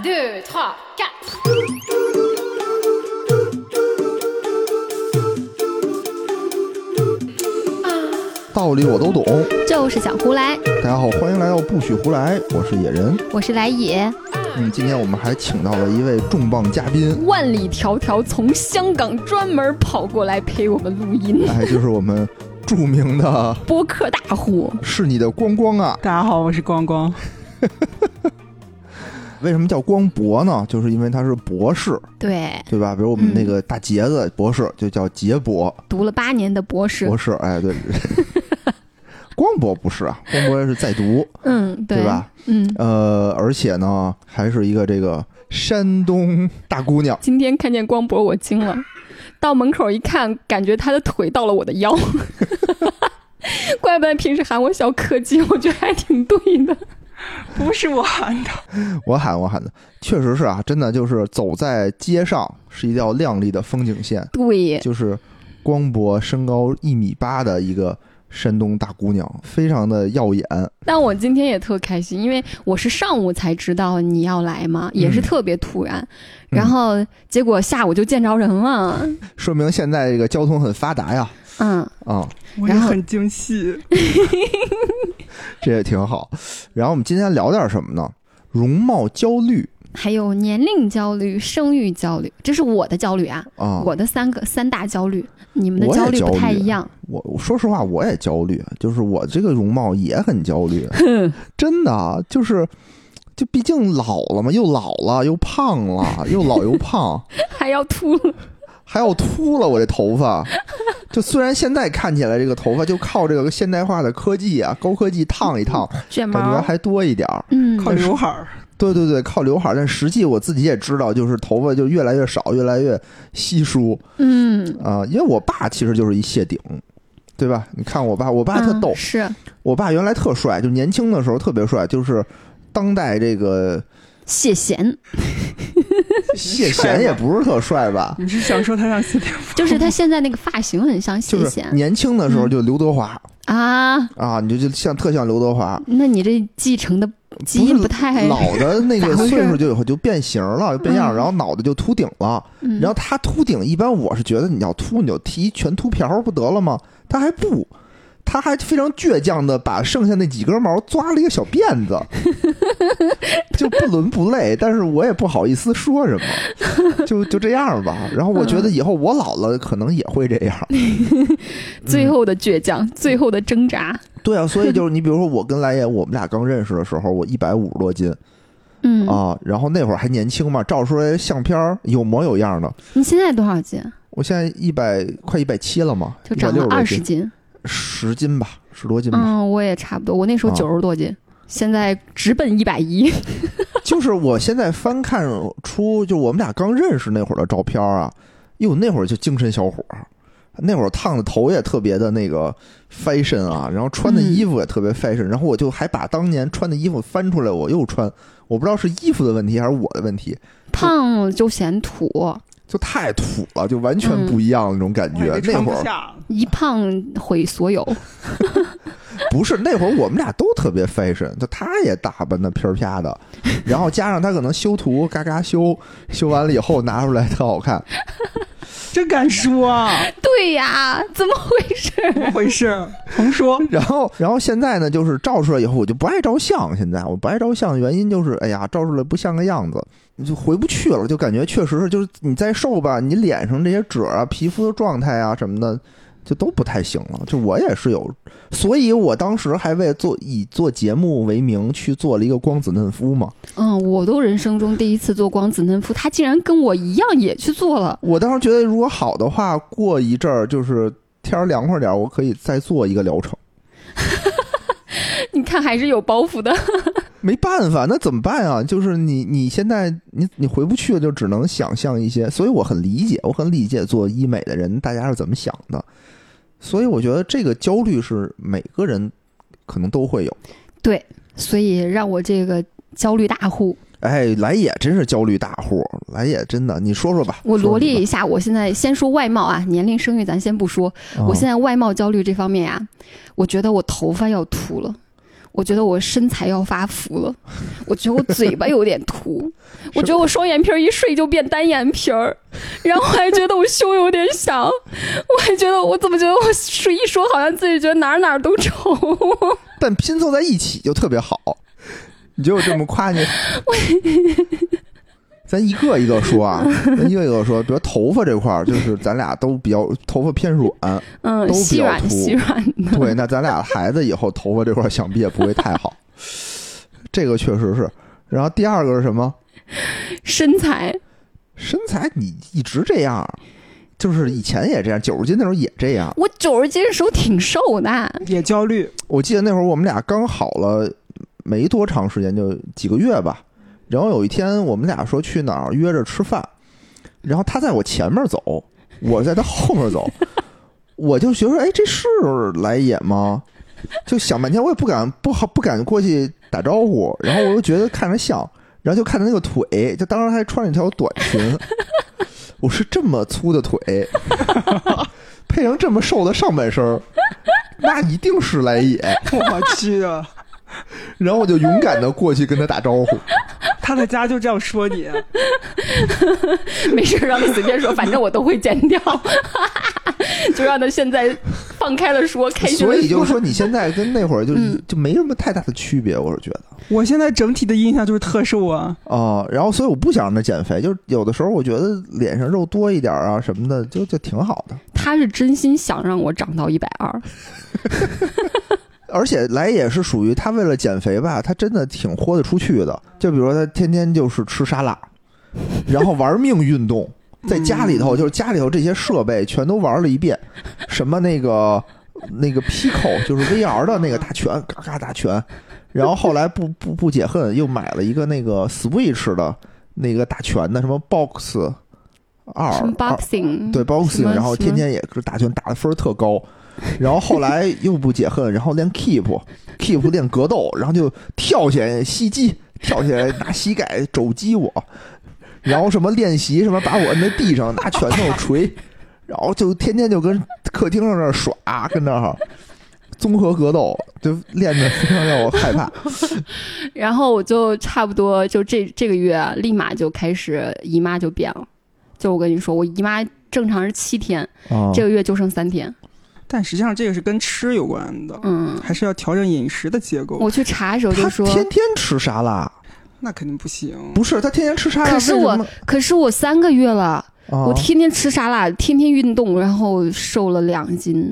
Deux, trois, quatre. 道理我都懂。就是想胡来。大家好，欢迎来到不许胡来，我是野人。我是来野，嗯，今天我们还请到了一位重磅嘉宾，万里迢迢从香港专门跑过来陪我们录音，哎，就是我们著名的播客大户。是你的光光啊。大家好，我是光光。为什么叫光博呢？就是因为他是博士，对，对吧？比如我们那个大杰子博士就叫杰博读了八年的博士博。士，哎，对。光博不是啊，光博是在读，嗯，对吧？嗯，呃，而且呢，还是一个这个山东大姑娘。今天看见光博，我惊了。到门口一看，感觉他的腿到了我的腰。怪不得平时喊我小柯基，我觉得还挺对的。不是我喊的，我喊我喊的，确实是啊，真的就是走在街上是一条亮丽的风景线，对，就是光博身高一米八的一个山东大姑娘，非常的耀眼。但我今天也特开心，因为我是上午才知道你要来嘛，也是特别突然。然后结果下午就见着人了，说明现在这个交通很发达呀，嗯，啊、我也很精细。这也挺好。然后我们今天聊点什么呢？容貌焦虑还有年龄焦虑、生育焦虑，这是我的焦虑啊，啊，我的三个三大焦虑，你们的焦虑不太一样。我我说实话，我也焦虑，就是我这个容貌也很焦虑，真的啊就是。就毕竟老了嘛，又老了，又胖了，又老又胖，还要秃，还要秃了我这头发。就虽然现在看起来这个头发就靠这个现代化的科技啊，高科技烫一烫，卷毛，感觉还多一点儿。嗯，靠刘海儿，对对对，靠刘海儿，但实际我自己也知道，就是头发就越来越少，越来越稀疏嗯，啊、因为我爸其实就是一谢顶，对吧？你看我爸，我爸特逗，嗯是我爸原来特帅，就年轻的时候特别帅，就是当代这个谢贤，谢 贤也不是特帅吧，你是想说他像谢霆锋？就是他现在那个发型很像就是谢贤。年轻的时候就刘德华、啊。啊，你就就像特像刘德华，那你这继承的基因不是太，老的那个岁数就以后就变形了，就变样，嗯。然后脑袋就秃顶了。嗯。然后他秃顶，一般我是觉得你要秃，你就剃全秃瓢儿不得了吗？他还不，他还非常倔强的把剩下那几根毛抓了一个小辫子，就不伦不类。但是我也不好意思说什么，就就这样吧。然后我觉得以后我老了可能也会这样。最后的倔强，最后的挣扎。对啊，所以就是你比如说我跟来也，我们俩刚认识的时候，我一百五十多斤嗯，啊，然后那会儿还年轻嘛，照出来相片儿有模有样的。你现在多少斤？我现在一百快一百七了嘛，就长了160二十斤。十斤吧，十多斤吧。嗯，我也差不多，我那时候啊九十多斤，现在直奔一百一。就是我现在翻看出，就我们俩刚认识那会儿的照片啊，哟，那会儿就精神小伙儿，那会儿烫的头也特别的那个 fashion 啊，然后穿的衣服也特别 fashion，、然后我就还把当年穿的衣服翻出来，我又穿，我不知道是衣服的问题还是我的问题，胖就显土，就太土了，就完全不一样那种感觉。那会儿。一胖毁所有。不是那会儿我们俩都特别 fashion，就他也打扮的皮儿啪的，然后加上他可能修图嘎嘎修，修完了以后拿出来特好看。真敢说啊？对呀，怎么回事？怎么回事？甭说。然后，然后现在呢，就是照出来以后我就不爱照相。现在我不爱照相的原因就是，哎呀，照出来不像个样子，你就回不去了，就感觉确实是，就是你再瘦吧，你脸上这些褶啊、皮肤的状态啊什么的，就都不太行了。就我也是有，所以我当时还为做以做节目为名去做了一个光子嫩肤嘛。嗯，我都人生中第一次做光子嫩肤，他竟然跟我一样也去做了。我当时觉得，如果好的话，过一阵儿就是天儿凉快点儿，我可以再做一个疗程。你看还是有包袱的。没办法，那怎么办啊？就是你你现在你你回不去了，就只能想象一些。所以我很理解，我很理解做医美的人大家是怎么想的。所以我觉得这个焦虑是每个人可能都会有。对，所以让我这个焦虑大户，哎，来也真是焦虑大户，来也真的，你说说吧。我罗列一下，我现在先说外貌啊，年龄、生育咱先不说，我现在在外貌焦虑这方面呀、我觉得我头发要秃了。我觉得我身材要发福了，我觉得我嘴巴有点凸，我觉得我双眼皮儿一睡就变单眼皮儿，然后还觉得我胸有点小，我还觉得我怎么觉得我说一说好像自己觉得哪儿哪儿都丑，但拼凑在一起就特别好。你觉得我这么夸你？咱一个一个说啊，咱一个一个说。比如头发这块儿，就是咱俩都比较头发偏软，嗯，都比较细软凸细软的，对，那咱俩孩子以后头发这块儿想必也不会太好。这个确实是。然后第二个是什么？身材身材你一直这样，就是以前也这样，九十斤那时候也这样。我九十斤的时候挺瘦的，也焦虑，我记得那会儿我们俩刚好了没多长时间，就几个月吧。然后有一天我们俩说去哪儿约着吃饭，然后他在我前面走，我在他后面走，我就觉得哎，这是来也吗？就想半天，我也不敢不好不敢过去打招呼，然后我又觉得看着像，然后就看他那个腿，就当时还穿了一条短裙，我是这么粗的腿，配上这么瘦的上半身，那一定是来也。我去啊！然后我就勇敢的过去跟他打招呼，他在家就这样说你，没事让他随便说，反正我都会剪掉，就让他现在放开了说，开心所以就是说你现在跟那会儿就、嗯。就没什么太大的区别，我是觉得。我现在整体的印象就是特瘦啊。哦、然后所以我不想让他减肥，就是有的时候我觉得脸上肉多一点啊什么的，就就挺好的。他是真心想让我长到一百二，而且来也是属于他为了减肥吧，他真的挺豁得出去的。就比如说他天天就是吃沙拉，然后玩命运动，在家里头就是家里头这些设备全都玩了一遍，什么那个那个 Pico 就是 VR 的那个打拳，嘎嘎打拳。然后后来不不不解恨，又买了一个那个 Switch 的那个打拳的什么 Box 二什么 boxing，对 boxing，然后天天也是打拳打的分儿特高，然后后来又不解恨，然后练 keep keep 练格斗，然后就跳起来袭击，跳起来拿膝盖肘击我，然后什么练习什么把我摁在地上拿拳头捶，然后就天天就跟客厅上那儿耍，跟那儿综合格斗，就练的非常让我害怕。然后我就差不多就这这个月啊立马就开始姨妈就变了，就我跟你说，我姨妈正常是七天，啊，这个月就剩三天。但实际上这个是跟吃有关的，嗯，还是要调整饮食的结构。我去查的时候就说，天天吃沙拉，那肯定不行。不是他天天吃沙拉，可是我可是我三个月了，啊我天天吃沙拉，天天运动，然后瘦了两斤，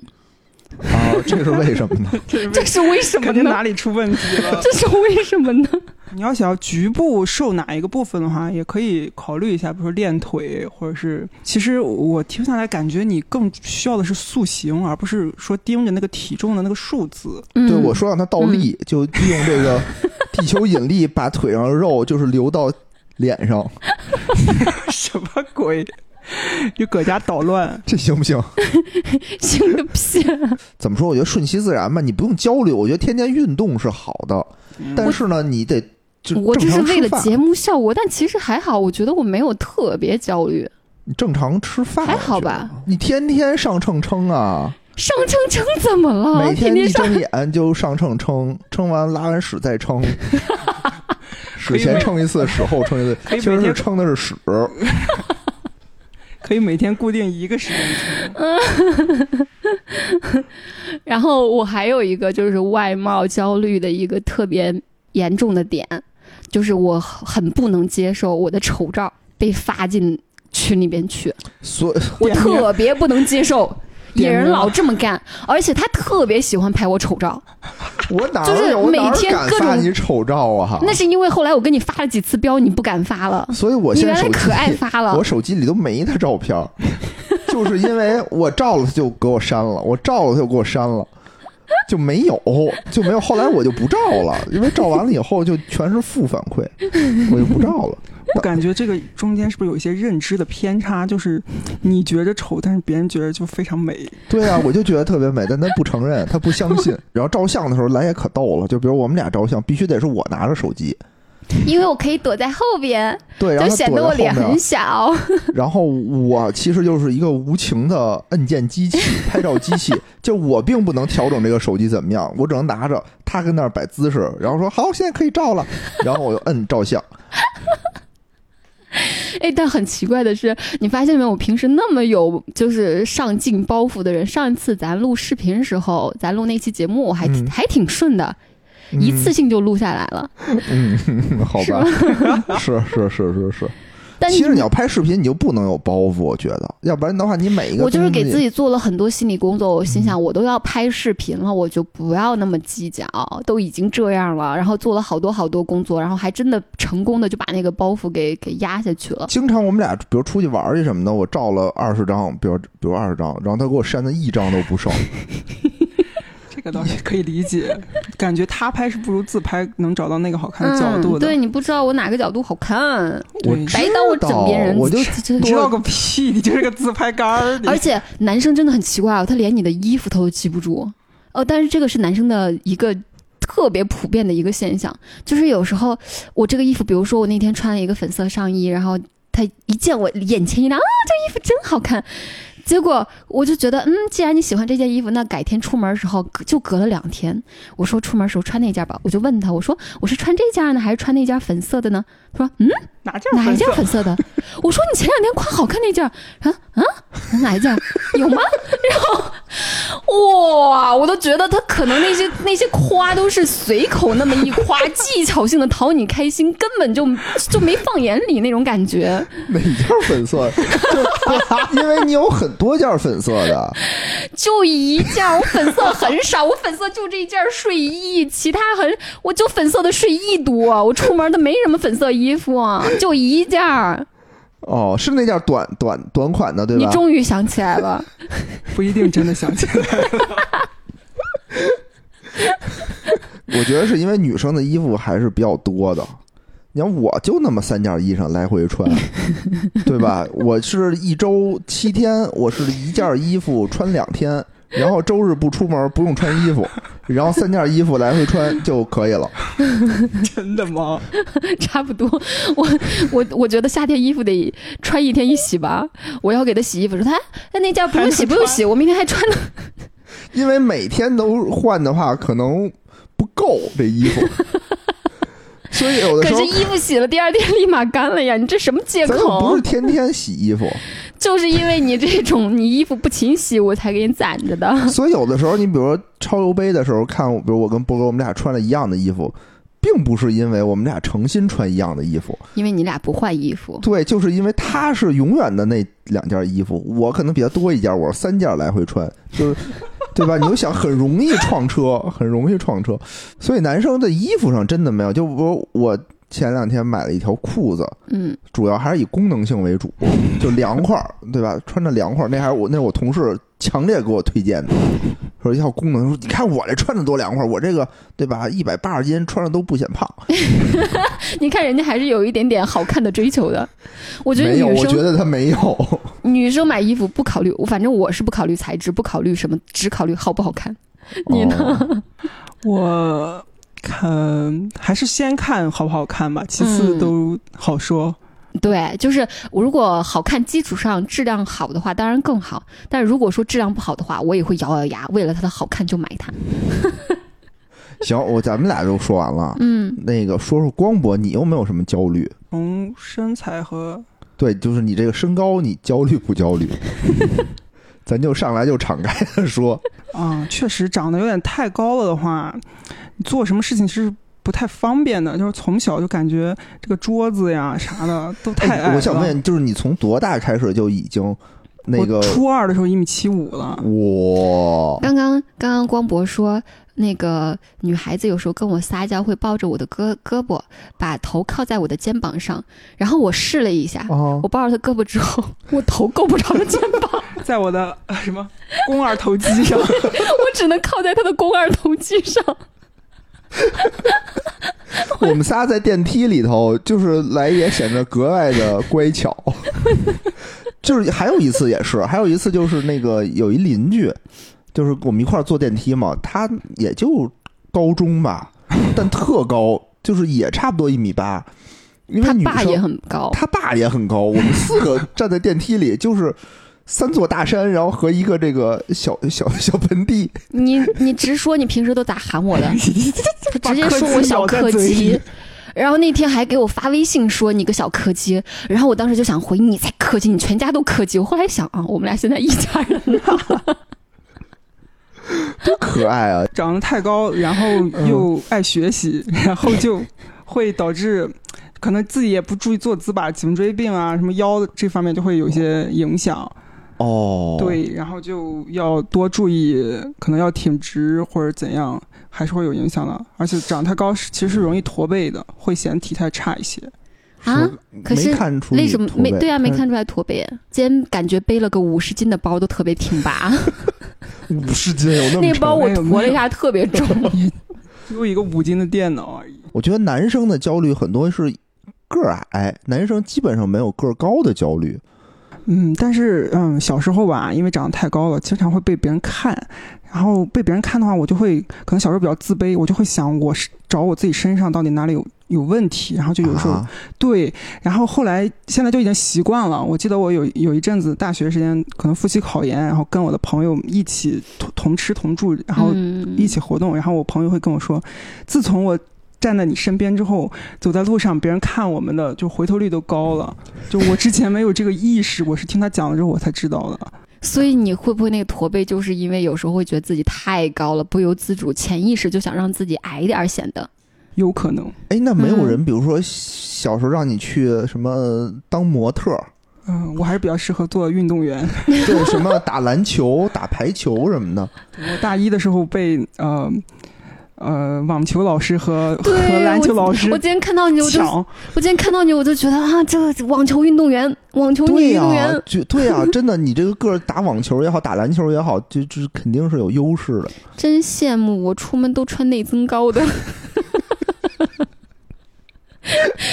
啊，这是为什么呢？这是为这是为什么呢？肯定哪里出问题了。这是为什么呢？你要想要局部瘦哪一个部分的话，也可以考虑一下，比如说练腿，或者是……其实我听下来感觉你更需要的是塑形，而不是说盯着那个体重的那个数字。嗯，对，我说让他倒立，就利用这个地球引力把腿上的肉就是流到脸上，什么鬼？就搁家捣乱。这行不行？行个屁！怎么说？我觉得顺其自然吧，你不用焦虑。我觉得天天运动是好的，但是呢，你得就我这是为了节目效果，但其实还好，我觉得我没有特别焦虑，你正常吃饭还好吧？你天天上秤称啊，上秤称怎么了？每天一睁眼就上秤称，称完拉完屎再称。屎前称一次，屎后称一次，其实是称的是屎。可以每天固定一个时间吃。然后我还有一个就是外貌焦虑的一个特别严重的点，就是我很不能接受我的丑照被发进群里边去，所以 我特别不能接受。野人老这么干，而且他特别喜欢拍我丑照，我哪就是每天敢各种发你丑照啊？那是因为后来我跟你发了几次标，你不敢发了。所以我现在手机可爱发了我，手机里都没他照片，就是因为我照了他就给我删了，我照了他就给我删了，就没有就没有。后来我就不照了，因为照完了以后就全是负反馈，我就不照了。我感觉这个中间是不是有一些认知的偏差？就是你觉着丑，但是别人觉得就非常美。对啊，我就觉得特别美，但他不承认，他不相信。然后照相的时候，来也可逗了，就比如我们俩照相，必须得是我拿着手机，因为我可以躲在后边，对，然后就显得我脸很小。然后我其实就是一个无情的按键机器、拍照机器，就我并不能调整这个手机怎么样，我只能拿着他跟那儿摆姿势，然后说好，现在可以照了，然后我就摁照相。哎，但很奇怪的是，你发现没有？我平时那么有就是上镜包袱的人，上一次咱录视频时候，咱录那期节目还、嗯还挺顺的，一次性就录下来了。嗯，好吧，是 是是是是。但其实你要拍视频，你就不能有包袱，我觉得，要不然的话，你每一个我就是给自己做了很多心理工作，我心嗯想我都要拍视频了，我就不要那么计较，都已经这样了，然后做了好多好多工作，然后还真的成功的就把那个包袱给给压下去了。经常我们俩比如出去玩去什么的，我照了二十张，比如比如二十张，然后他给我删的一张都不剩。这个倒是可以理解，感觉他拍是不如自拍能找到那个好看的角度嗯，的。对你不知道我哪个角度好看，对知白当我枕边人，我就知道个屁！你就是个自拍杆儿。而且男生真的很奇怪哦，他连你的衣服他都记不住。哦，但是这个是男生的一个特别普遍的一个现象，就是有时候我这个衣服，比如说我那天穿了一个粉色上衣，然后他一见我眼前一亮啊，这衣服真好看。结果我就觉得，嗯，既然你喜欢这件衣服，那改天出门的时候就隔了两天。我说出门时候穿那件吧，我就问他，我说我是穿这件呢，还是穿那件粉色的呢？他说，嗯，哪件哪一件粉色的？我说你前两天夸好看那件，啊啊，哪一件 有吗？然后哇，我都觉得他可能那些那些夸都是随口那么一夸，技巧性的讨你开心，根本就就没放眼里那种感觉。哪件粉色？就因为你有很多件粉色的，就一件，我粉色很少，我粉色就这一件睡衣，其他很我就粉色的睡衣多，我出门都没什么粉色衣服，就一件儿。哦，是那件短短短款的，对吧？你终于想起来了。不一定真的想起来了。我觉得是因为女生的衣服还是比较多的。你看，我就那么三件衣裳来回穿，对吧？我是一周七天，我是一件衣服穿两天，然后周日不出门不用穿衣服，然后三件衣服来回穿就可以了。真的吗？差不多，我我我觉得夏天衣服得穿一天一洗吧。我要给他洗衣服，说他那那件不用洗不用洗，我明天还穿呢。因为每天都换的话，可能不够这衣服，所以有的时候可是衣服洗了，第二天立马干了呀！你这什么借咱又不是？天天洗衣服，就是因为你这种你衣服不勤洗，我才给你攒着的。所以有的时候你比如说超油杯的时候看，比如我跟波哥我们俩穿了一样的衣服。并不是因为我们俩诚心穿一样的衣服，因为你俩不换衣服，对，就是因为他是永远的那两件衣服，我可能比他多一件，我是三件来回穿，就是对吧？你就想很容易撞车，很容易撞车，所以男生的衣服上真的没有。就我我前两天买了一条裤子，嗯，主要还是以功能性为主，就凉快儿，对吧？穿着凉快儿，那还是我那是我同事强烈给我推荐的，说一条功能，说你看我这穿的多凉快儿，我这个对吧？一百八十斤穿着都不显胖。你看人家还是有一点点好看的追求的。我觉得没有，女生我觉得他没有。女生买衣服不考虑，我反正我是不考虑材质，不考虑什么，只考虑好不好看。你呢？哦我看还是先看好不好看吧，其次嗯都好说。对，就是我如果好看基础上质量好的话，当然更好。但是如果说质量不好的话，我也会咬咬牙，为了它的好看就买它。行，我咱们俩都说完了。嗯，那个说说光博，你有没有什么焦虑？从身材和对，就是你这个身高，你焦虑不焦虑？咱就上来就敞开的说，啊，确实长得有点太高了的话，你做什么事情是不太方便的。就是从小就感觉这个桌子呀啥的都太矮了。哎我想问，就是你从多大开始就已经那个初二的时候一米七五了。哇？刚刚刚刚光博说，那个女孩子有时候跟我撒娇，会抱着我的胳胳膊，把头靠在我的肩膀上，然后我试了一下。哦我抱着她胳膊之后，我头够不着她肩膀，在我的、呃、什么肱二头肌上，我只能靠在她的肱二头肌上。我们仨在电梯里头，就是来也显得格外的乖巧。就是还有一次也是，还有一次就是那个有一邻居，就是我们一块儿坐电梯嘛，他也就高中吧，但特高，就是也差不多一米八。因为女生她爸也很高，他爸也很高，我们四个站在电梯里，就是三座大山，然后和一个这个小小小盆地。你你直说，你平时都咋喊我的？他直接说我小柯柯基。然后那天还给我发微信说你个小柯基，然后我当时就想回你才柯基，你全家都柯基。我后来想啊，我们俩现在一家人了。多可爱啊！长得太高，然后又爱学习，然后就会导致可能自己也不注意坐姿吧，颈椎病啊，什么腰这方面就会有一些影响。哦，，对，然后就要多注意，可能要挺直或者怎样，还是会有影响的。而且长太高是其实是容易驼背的，会显体态差一些。啊，可是没看出为什么没对啊？没 看出来驼背。今天感觉背了个五十斤的包，都特别挺拔。五十斤有那么沉那包我驮了一下，特别重。就一个五斤的电脑而已。我觉得男生的焦虑很多是个矮，男生基本上没有个高的焦虑。嗯，但是嗯，小时候吧，因为长得太高了，经常会被别人看，然后被别人看的话，我就会可能小时候比较自卑，我就会想我是找我自己身上到底哪里有有问题，然后就有时候、啊对，然后后来现在就已经习惯了。我记得我有有一阵子大学时间，可能复习考研，然后跟我的朋友一起同同吃同住，然后嗯。一起活动，然后我朋友会跟我说，自从我站在你身边之后，走在路上，别人看我们的就回头率都高了。就我之前没有这个意识，我是听他讲了之后我才知道的。所以你会不会那个驼背，就是因为有时候会觉得自己太高了，不由自主、潜意识就想让自己矮一点儿显得。有可能，哎，那没有嗯人，比如说小时候让你去什么当模特儿，嗯，我还是比较适合做运动员。对，什么打篮球、打排球什么的。我大一的时候被呃呃网球老师和 和，篮球老师我今天看到你，我就抢，我今天看到你，我就觉得啊，这个网球运动员，网球女、运动员，就对啊、真的，你这个个儿打网球也好，打篮球也好，就就是肯定是有优势的。真羡慕。我出门都穿内增高的。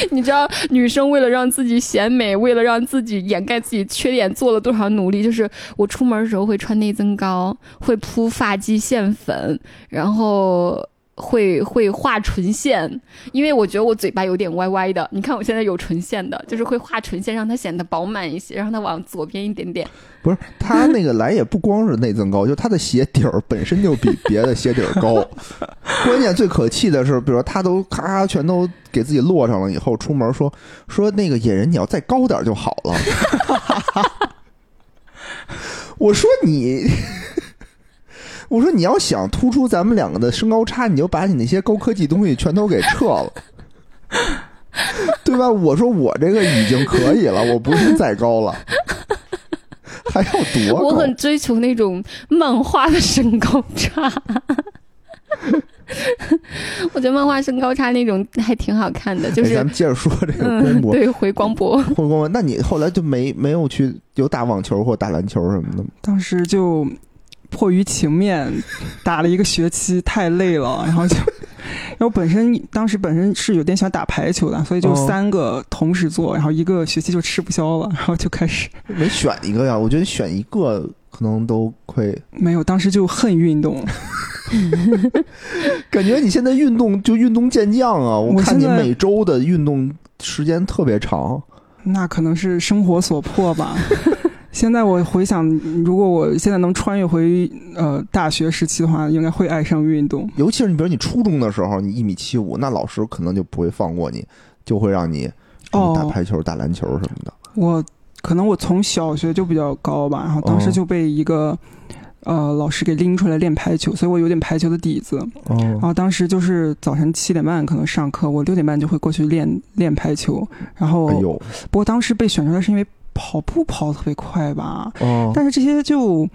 你知道女生为了让自己显美，为了让自己掩盖自己缺点，做了多少努力？就是我出门的时候会穿内增高，会铺发际线粉，然后会会画唇线，因为我觉得我嘴巴有点歪歪的。你看我现在有唇线的，就是会画唇线，让它显得饱满一些，让它往左边一点点。不是他那个来也不光是内增高，就他的鞋底儿本身就比别的鞋底儿高。关键最可气的是，比如说他都咔咔全都给自己落上了以后，出门说说那个野人你要再高点儿就好了。我说你，我说你要想突出咱们两个的身高差，你就把你那些高科技东西全都给撤了。对吧？我说我这个已经可以了，我不是再高了，还要多高？我很追求那种漫画的身高差。我觉得漫画身高差那种还挺好看的，就哎是、咱们接着说这个光嗯，博，对回光博。回光博。那你后来就没没有去有打网球或打篮球什么的吗？当时就迫于情面打了一个学期，太累了，然后就。然后本身当时本身是有点想打排球的，所以就哦三个同时做，然后一个学期就吃不消了，然后就开始 没选一个呀？我觉得选一个可能都会。没有，当时就恨运动。感觉你现在运动就运动健将啊！我我看你每周的运动时间特别长。那可能是生活所迫吧。现在我回想，如果我现在能穿越回呃大学时期的话，应该会爱上运动。尤其是你，比如你初中的时候，你一米七五，那老师可能就不会放过你，就会让你哦打排球、打篮球什么的。我可能我从小学就比较高吧，然后当时哦就被一个、呃老师给拎出来练排球，所以我有点排球的底子。然哦，后当时就是早晨七点半可能上课，我六点半就会过去练练排球。然后、哎呦，不过当时被选出来是因为跑步跑得特别快吧，哦，但是这些就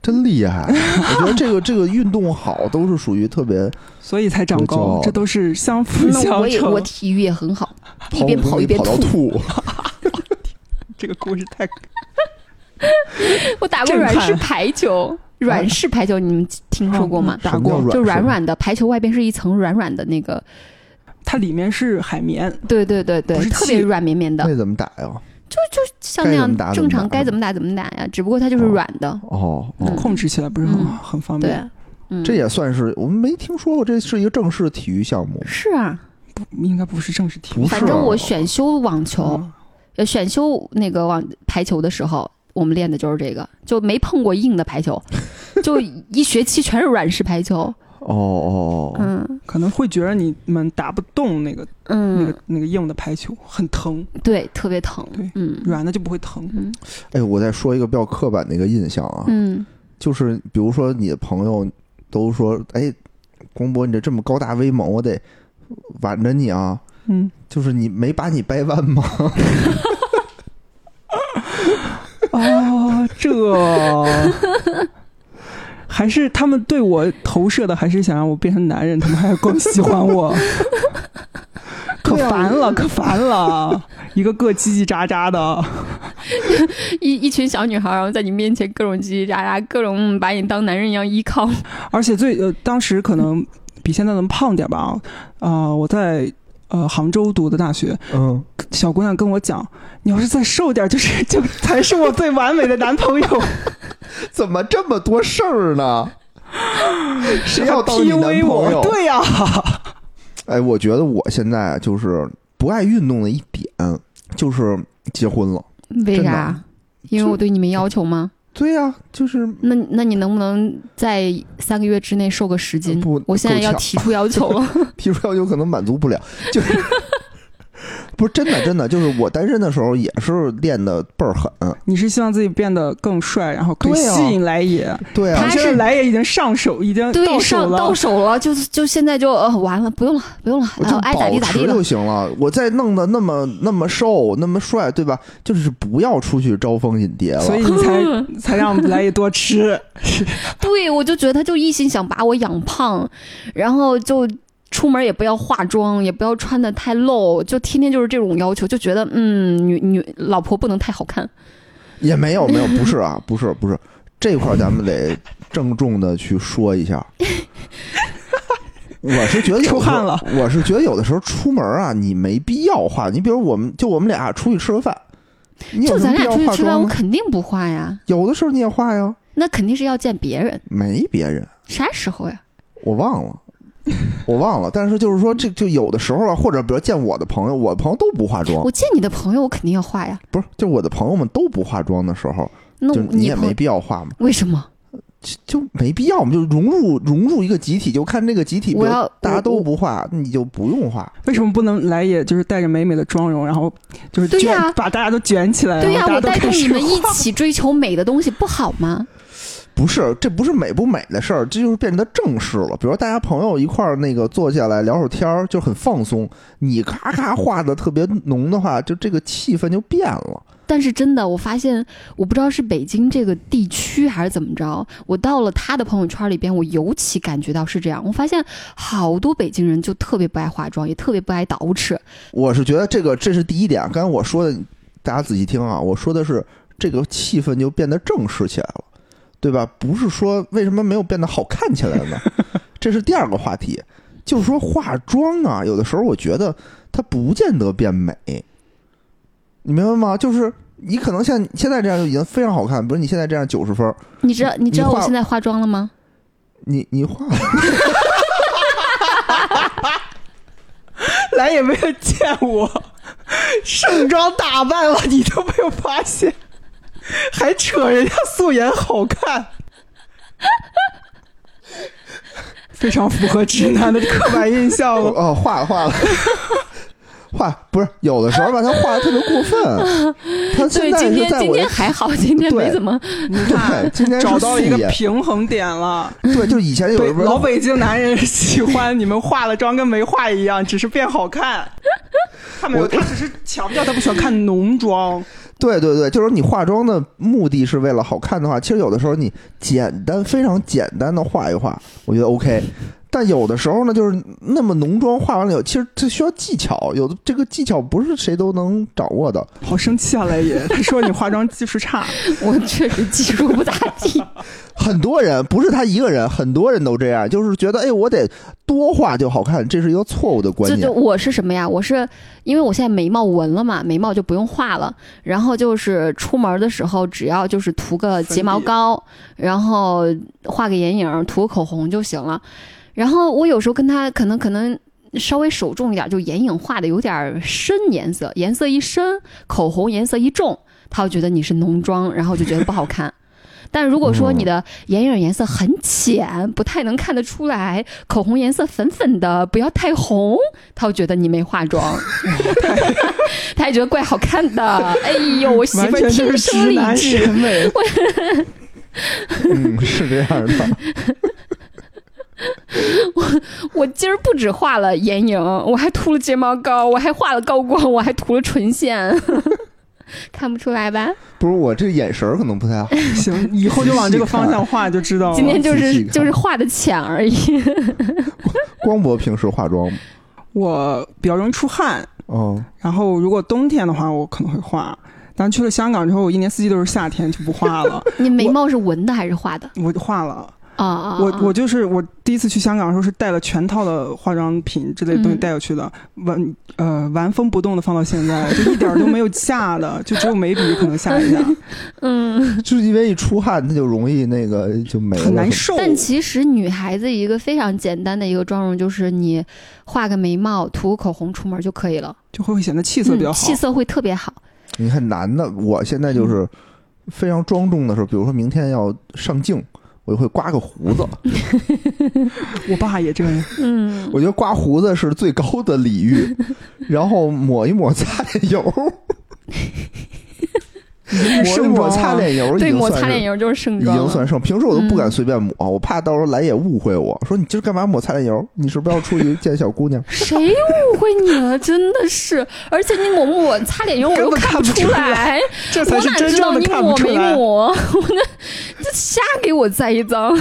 真厉害！我觉得这个这个运动好，都是属于特别所以才长高，这都是相辅那相我也我成。体育也很好，一边跑一边吐。吐。这个故事太 我打过软式排球，软式排球你们听说过吗？打过，就软软软的排球外边是一层软软的那个，它里面是海绵，对对对对是，特别软绵绵的，那怎么打呀？像那样正常该怎么打怎么打呀，只不过它就是软的。哦哦，嗯控制起来不是很、嗯很方对便。，嗯，这也算是我们没听说过，这是一个正式体育项目。是啊。不应该不是正式体育反正我选修网球，选修那个网排球的时候，我们练的就是这个，就没碰过硬的排球，就一学期全是软式排球。哦哦哦，嗯。可能会觉得你们打不动那个、嗯。那嗯个，那个硬的排球，很疼，对，特别疼对。嗯。软的就不会疼。嗯。哎，我再说一个比较刻板的一个印象啊，嗯。就是比如说你的朋友都说，哎，光博你这这么高大威猛，我得挽着你啊，嗯，就是你没把你掰弯吗？哦，这还是他们对我投射的，还是想让我变成男人，他们还是更喜欢我。可烦了，可烦了，一个个叽叽喳喳的。一一群小女孩儿，然后在你面前各种叽叽喳喳，各种嗯把你当男人一样依靠。而且最呃，当时可能比现在能胖点吧啊、呃我在呃杭州读的大学，嗯，小姑娘跟我讲，你要是再瘦点，就是就才是我最完美的男朋友。怎么这么多事儿呢？谁要当你男朋友我？？对呀、哎，我觉得我现在就是不爱运动的一点，就是结婚了。为啥？因为我对你没要求吗？对呀、就是那那你能不能在三个月之内瘦个十斤？不我现在要提出要求了。提出要求可能满足不了，就是不是真的真的，就是我单身的时候也是练的倍儿狠。你是希望自己变得更帅，然后吸引来也。对啊他，现在是来也已经上手，已经对，到手上到。手了，就就现在就呃完了，不用了，不用了，我就呃爱咋地咋地就。行了。我再弄得那么那么瘦那么帅，对吧？就是不要出去招蜂引蝶了。所以你才 才让来也多吃。对，我就觉得他就一心想把我养胖，然后就出门也不要化妆，也不要穿的太露，就天天就是这种要求，就觉得嗯，女女老婆不能太好看。也没有没有，不是啊，不是不是，这块儿咱们得郑重的去说一下。我是觉得出汗了，我是觉得有的时候出门啊，你没必要化。你比如我们就我们俩出去吃个饭，你有就咱俩出去吃饭，我？肯定不化呀，有的时候你也化呀，那肯定是要见别人，没别人，啥时候呀？我忘了。我忘了，但是就是说，这就有的时候啊，或者比如见我的朋友，我的朋友都不化妆我，见你的朋友，我肯定要化呀。不是，就我的朋友们都不化妆的时候，那就你也没必要化嘛。为什么？就就没必要嘛，就融入融入一个集体，就看这个集体，我要大家都不化，你就不用化。为什么不能来也就是带着美美的妆容，然后就是卷、对呀把大家都卷起来，对呀、然后大家都我带动你们一起追求美的东西，不好吗？不是，这不是美不美的事儿，这就是变得正式了。比如说大家朋友一块儿那个坐下来聊会儿天儿，就很放松。你咔咔画的特别浓的话，就这个气氛就变了。但是真的，我发现，我不知道是北京这个地区还是怎么着，我到了他的朋友圈里边，我尤其感觉到是这样。我发现好多北京人就特别不爱化妆，也特别不爱捯饬。我是觉得这个这是第一点。刚才我说的，大家仔细听啊，我说的是这个气氛就变得正式起来了，对吧？不是说为什么没有变得好看起来呢？这是第二个话题，就是说化妆啊，有的时候我觉得它不见得变美，你明白吗？就是你可能像现在这样就已经非常好看，比如你现在这样九十分儿，你知道你知道我现在化妆了吗？你你化 来也没有见我盛装打扮了，你都没有发现，还扯人家素颜好看，非常符合直男的刻板印象了。哦化了化了。画不是有的时候吧，他画的特别过分。他现对，在今天今是在我的天还好，今天没怎么。你看对，今天找到一个平衡点了。对，就以前有老北京男人喜欢你们化了妆跟没化一样，只是变好看。他没有，他只是强调他不喜欢看浓妆。对对对，就是你化妆的目的是为了好看的话，其实有的时候你简单非常简单的画一画，我觉得 OK。但有的时候呢，就是那么浓妆化完了以后，其实这需要技巧，有的这个技巧不是谁都能掌握的。好生气啊，来也！他说你化妆技术差，我确实技术不咋地。很多人不是他一个人，很多人都这样，就是觉得哎，我得多画就好看，这是一个错误的观念就就。我是什么呀？我是因为我现在眉毛纹了嘛，眉毛就不用画了。然后就是出门的时候，只要就是涂个睫毛膏，然后画个眼影，涂个口红就行了。然后我有时候跟他可能可能稍微手重一点，就眼影画的有点深颜色，颜色一深，口红颜色一重。他会觉得你是浓妆，然后就觉得不好看。但如果说你的眼影颜色很浅，不太能看得出来，口红颜色粉粉的，不要太红，他会觉得你没化妆，他还觉得怪好看的。哎呦，我媳妇儿天生丽质。嗯，是这样的。我我今儿不止画了眼影，我还涂了睫毛膏，我还画了高光，我还涂了唇线，看不出来吧？不是我这个眼神儿可能不太好，行，以后就往这个方向画就知道了。今天就是就是画的浅而已。光博平时化妆吗？我比较容易出汗，嗯，然后如果冬天的话，我可能会画。但去了香港之后，我一年四季都是夏天，就不画了。你眉毛是纹的还是画的？我就画了。啊啊！我我就是我第一次去香港的时候是带了全套的化妆品之类的东西嗯带过去的，完呃完风不动的放到现在，就一点儿都没有下的，就只有眉笔可能下一下，嗯，就是因为一出汗，它就容易那个就没了，很难受。但其实女孩子一个非常简单的一个妆容，就是你画个眉毛、涂个口红出门就可以了，就会显得气色比较嗯好。气色会特别好。你看男的，我现在就是非常庄重的时候，比如说明天要上镜，我就会刮个胡子。我爸也这样，嗯，我觉得刮胡子是最高的礼遇，然后抹一抹擦脸油，抹擦脸油已对，抹擦脸油就是盛已装了。经算盛。平时我都不敢嗯随便抹，我怕到时候来也误会我说你今儿干嘛抹擦脸油？你是不是要出去见小姑娘？谁误会你了？真的是，而且你抹不抹擦脸油，我又看看不出出来来，这才是我哪知真正的道你抹看不出来。没抹？我那这瞎给我栽一赃。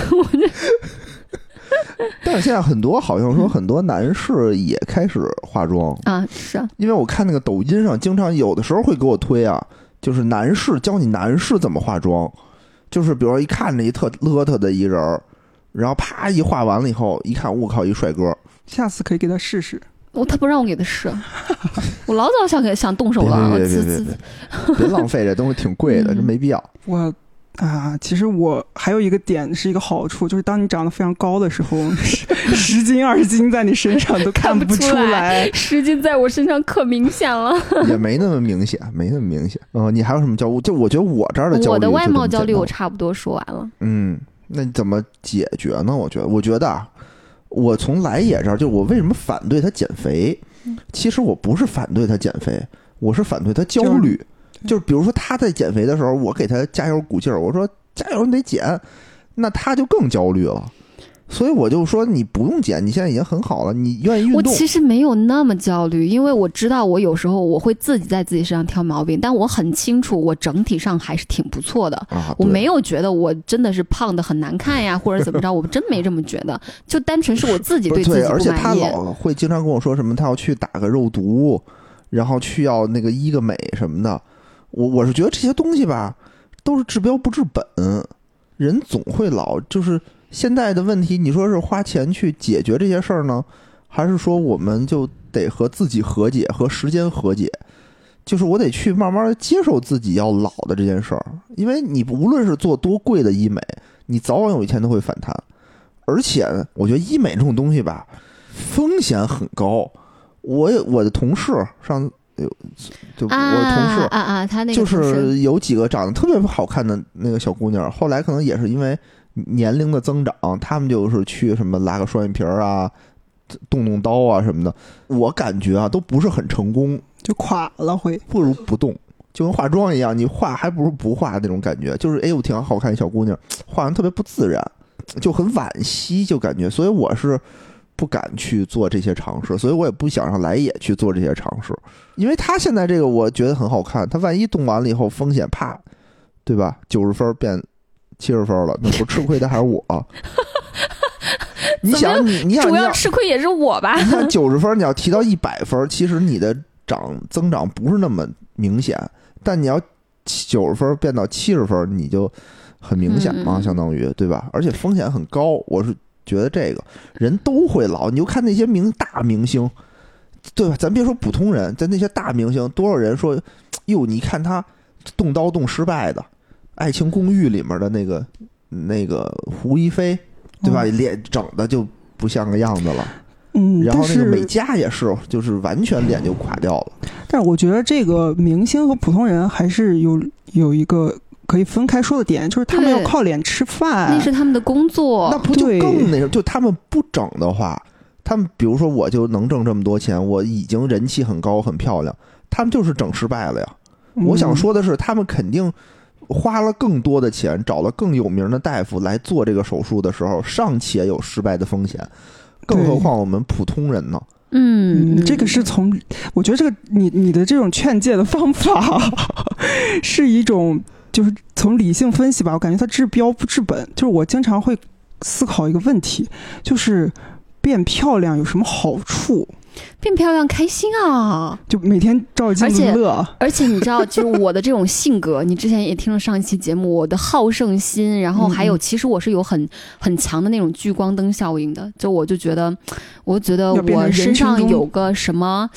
但是现在很多好像说很多男士也开始化妆，啊，是啊，因为我看那个抖音上经常有的时候会给我推啊，就是男士教你男士怎么化妆，就是比如说一看着一特邋遢的一人儿，然后啪一化完了以后，一看我靠一帅哥，下次可以给他试试。我他不让我给他试，我老早想给想动手了，我别别别别别，别浪费这东西挺贵的，嗯这没必要。我啊，其实我还有一个点是一个好处，就是当你长得非常高的时候，十 十斤二十斤在你身上都看不不出出来十斤在我身上可明显了。也没那么明显，没那么明显。嗯、你还有什么焦虑？就我觉得我这儿的焦虑，我的外貌焦虑我，差不多说完了。嗯，那你怎么解决呢？我觉得，我觉得啊，我从来也这儿，就我为什么反对他减肥？嗯其实我不是反对他减肥，我是反对他焦虑。就是比如说他在减肥的时候，我给他加油鼓劲儿，我说加油，你得减，那他就更焦虑了。所以我就说你不用减，你现在已经很好了，你愿意运动。我其实没有那么焦虑，因为我知道我有时候我会自己在自己身上挑毛病，但我很清楚我整体上还是挺不错的。啊，我没有觉得我真的是胖的很难看呀，或者怎么着，我真没这么觉得，就单纯是我自己对，自己不而且他满意。老会经常跟我说什么，他要去打个肉毒，然后去要那个医个美什么的。我我是觉得这些东西吧，都是治标不治本，人总会老。就是现在的问题，你说是花钱去解决这些事儿呢，还是说我们就得和自己和解，和时间和解？就是我得去慢慢接受自己要老的这件事儿，因为你无论是做多贵的医美，你早晚有一天都会反弹。而且我觉得医美这种东西吧，风险很高。我我的同事上就我啊的同事啊啊！他那个就是有几个长得特别好看的那个小姑娘，后来可能也是因为年龄的增长，她们就是去什么拉个双眼皮儿啊、动动刀啊什么的。我感觉啊，都不是很成功，就垮了会。不如不动，就跟化妆一样，你化还不如不化那种感觉。就是哎，我挺好看一小姑娘，化完特别不自然，就很惋惜，就感觉。所以我是不敢去做这些尝试，所以我也不想让来也去做这些尝试，因为他现在这个我觉得很好看，他万一动完了以后风险啪，对吧？九十分变七十分了，那不吃亏的还是我？你想，你你想，主要吃亏也是我吧？你看九十分，你要提到一百分，其实你的涨增长不是那么明显，但你要九十分变到七十分，你就很明显嘛，嗯相当于对吧？而且风险很高，我是觉得这个人都会老，你就看那些明大明星，对吧？咱别说普通人，咱那些大明星，多少人说，哟，你看他动刀动失败的，《爱情公寓》里面的那个那个胡一菲，对吧？哦脸整的就不像个样子了。嗯，然后那个美嘉也是，就是完全脸就垮掉了。但是我觉得这个明星和普通人还是有有一个可以分开说的点，就是他们要靠脸吃饭。那是他们的工作那。不就更那什么？就他们不整的话，他们比如说我就能挣这么多钱，我已经人气很高很漂亮，他们就是整失败了呀。我想嗯，说的是，他们肯定花了更多的钱，找了更有名的大夫来做这个手术的时候，尚且有失败的风险，更何况我们普通人呢？嗯，嗯，这个是从我觉得这个你你的这种劝诫的方法 是一种就是从理性分析吧，我感觉它治标不治本。就是我经常会思考一个问题，就是变漂亮有什么好处？变漂亮开心啊！就每天照镜子而且乐。而且你知道，就是我的这种性格，你之前也听了上一期节目，我的好胜心，然后还有，其实我是有很很强的那种聚光灯效应的。就我就觉得，我觉得我身上有个什么。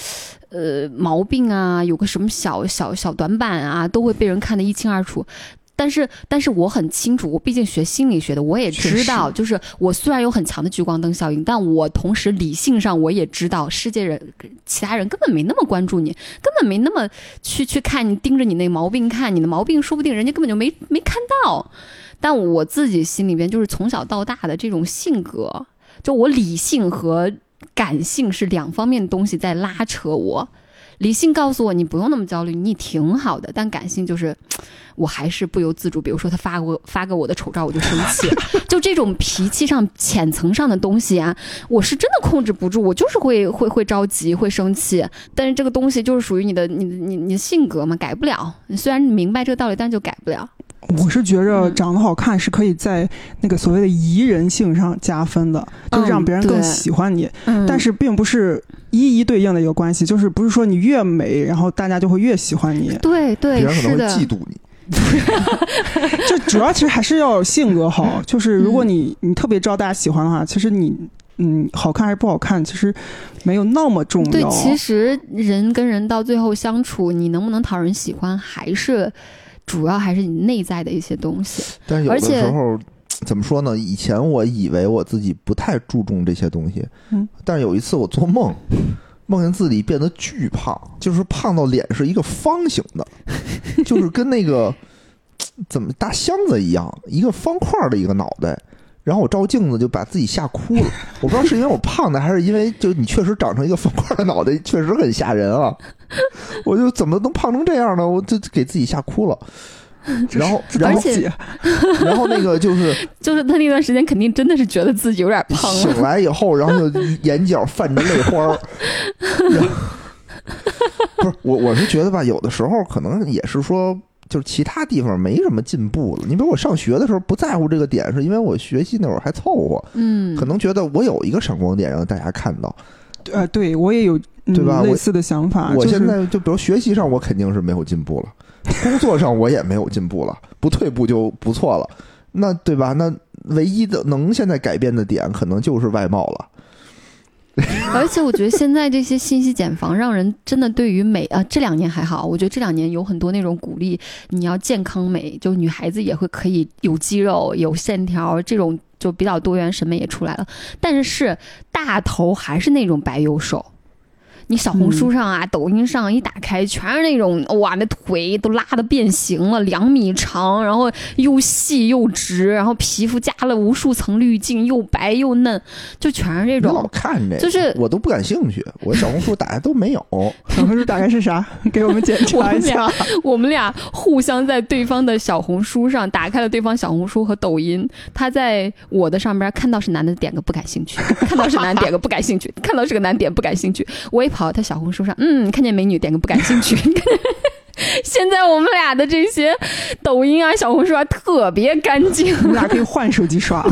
呃，毛病啊，有个什么小小小短板啊，都会被人看得一清二楚。但是，但是我很清楚，我毕竟学心理学的，我也知道，就是我虽然有很强的聚光灯效应，但我同时理性上我也知道，世界人其他人根本没那么关注你，根本没那么去去看你盯着你那毛病看，你的毛病说不定人家根本就没没看到。但我自己心里边就是从小到大的这种性格，就我理性和感性是两方面的东西在拉扯我。理性告诉我你不用那么焦虑，你挺好的，但感性就是，我还是不由自主。比如说他发过发给我的丑照，我就生气，就这种脾气上浅层上的东西啊，我是真的控制不住，我就是会会会着急，会生气。但是这个东西就是属于你的你你你的性格嘛，改不了。你虽然你明白这个道理，但就改不了。我是觉着嗯长得好看是可以在那个所谓的宜人性上加分的，就是让别人更喜欢你。嗯但是并不是一一对应的一个关系，就是不是说你越美，然后大家就会越喜欢你。对对别人可是的，能会嫉妒你。就主要其实还是要性格好，就是如果你你特别招大家喜欢的话，其实你嗯好看还是不好看，其实没有那么重要对，要。其实人跟人到最后相处，你能不能讨人喜欢，还是主要还是你内在的一些东西。但是有的而且时候 怎么说呢？以前我以为我自己不太注重这些东西，嗯，但是有一次我做梦，梦见自己变得巨胖，就是胖到脸是一个方形的，就是跟那个 怎么大箱子一样，一个方块的一个脑袋。然后我照镜子就把自己吓哭了，我不知道是因为我胖的，还是因为就你确实长成一个方块的脑袋，确实很吓人啊！我就怎么能胖成这样呢？我就给自己吓哭了。然后，然后 然后那个就是 就是他那段时间肯定真的是觉得自己有点胖了。醒来以后，然后就眼角泛着泪花儿。然后不是我，我是觉得吧，有的时候可能也是说，就是其他地方没什么进步了。你比如我上学的时候不在乎这个点，是因为我学习那会儿还凑合，嗯，可能觉得我有一个闪光点让大家看到。呃，对我也有、嗯、对吧我类似的想法。我现在就比如学习上，我肯定是没有进步了，工作上我也没有进步了，不退步就不错了。那对吧？那唯一的能现在改变的点，可能就是外貌了。而且我觉得现在这些信息茧房让人真的对于美啊，这两年还好，我觉得这两年有很多那种鼓励你要健康美，就女孩子也会可以有肌肉、有线条这种就比较多元审美也出来了，但是大头还是那种白幼瘦。你小红书上啊、抖音上一打开，全是那种哇，那腿都拉的变形了，两米长，然后又细又直，然后皮肤加了无数层滤镜，又白又嫩，就全是这种。看这，就是我都不感兴趣，我小红书打开都没有。小红书打开是啥？给我们检查一下。我们俩互相在对方的小红书上打开了对方小红书和抖音，他在我的跑到他小红书上，嗯，看见美女点个不感兴趣。现在我们俩的这些抖音啊、小红书啊特别干净，我们俩可以换手机刷。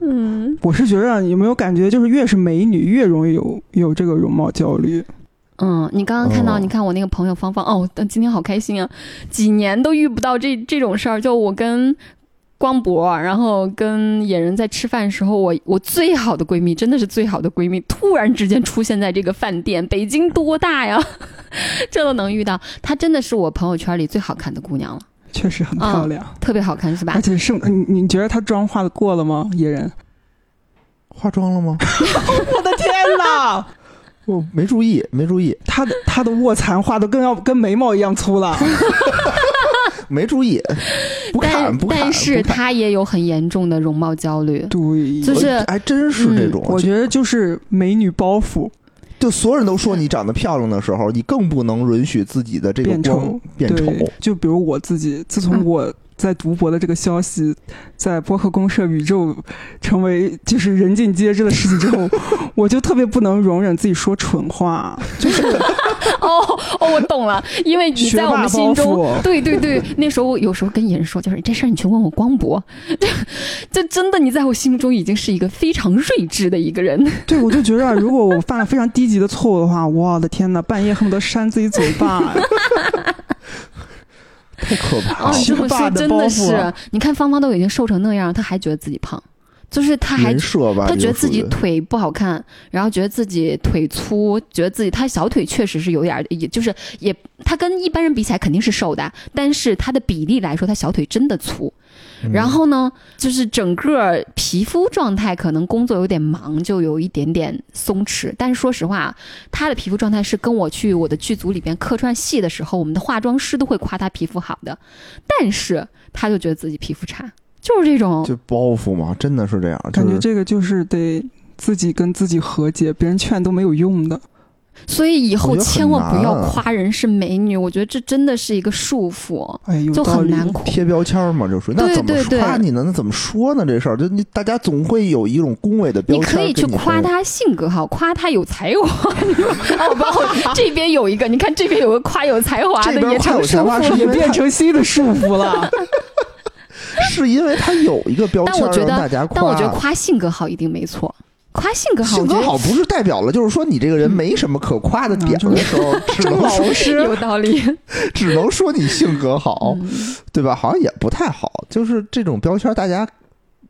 嗯，我是觉得有没有感觉，就是越是美女，越容易有有这个容貌焦虑。嗯，你刚刚看到，哦你看我那个朋友芳芳，哦，今天好开心啊！几年都遇不到这这种事儿，就我跟光博，然后跟野人在吃饭的时候，我我最好的闺蜜，真的是最好的闺蜜，突然之间出现在这个饭店，北京多大呀？这都能遇到，她真的是我朋友圈里最好看的姑娘了，确实很漂亮，特别好看，是吧而？且是你你觉得她妆化的过了吗？野人化妆了吗？我的天哪！我 没注意，没注意，她的她的卧蚕画的更要跟眉毛一样粗了。没注意，不看不看。但是他也有很严重的容貌焦虑，对，就是还真是这种，我觉得就是美女包袱就所有人都说你长得漂亮的时候，你更不能允许自己的这个变光丑，变丑。就比如我自己，自从嗯我在读博的这个消息在播客公社宇宙成为 就是人尽皆知的事情之后，我就特别不能容忍自己说蠢话，就是 哦哦，我懂了，因为你在我们心中对对对，那时候我有时候跟人说，就是这事儿你去问我光博，这真的你在我心目中已经是一个非常睿智的一个人。对我就觉得，如果我犯了非常低级的错误的话，我的天呐，半夜恨不得扇自己嘴巴。太可怕哦，了！你这么说学霸的真的是，你看芳芳都已经瘦成那样，她还觉得自己胖，就是她还人设吧，她觉得自己腿不好看，然后觉得自己腿粗，觉得自己她小腿确实是有点儿，也就是也她跟一般人比起来肯定是瘦的，但是她的比例来说，她小腿真的粗。嗯然后呢，就是整个皮肤状态可能工作有点忙，就有一点点松弛。但是说实话，她的皮肤状态是跟我去我的剧组里边客串戏的时候，我们的化妆师都会夸她皮肤好的，但是她就觉得自己皮肤差，就是这种。就包袱嘛，真的是这样。感觉这个就是得自己跟自己和解，别人劝都没有用的。所以以后千万不要夸人是美女，我觉得这真的是一个束缚，哎，就。很难。贴标签嘛，就属于那怎么对对对夸你呢？那怎么说呢？这事儿就你大家总会有一种恭维的标签。你可以去夸。他性格好，夸他有才华。哦不，这边有一个，你看这边有个夸有才华的，也成束夸有才华缚是因为也变成新的束缚了。是因为他有一个标签但我觉得让大家夸。但我觉得夸性格好一定没错，夸性格好，性格好不是代表了，就是说你这个人没什么可夸的点的时候，只能说有道理。只能说你性格好，嗯对吧？好像也不太好，就是这种标签大家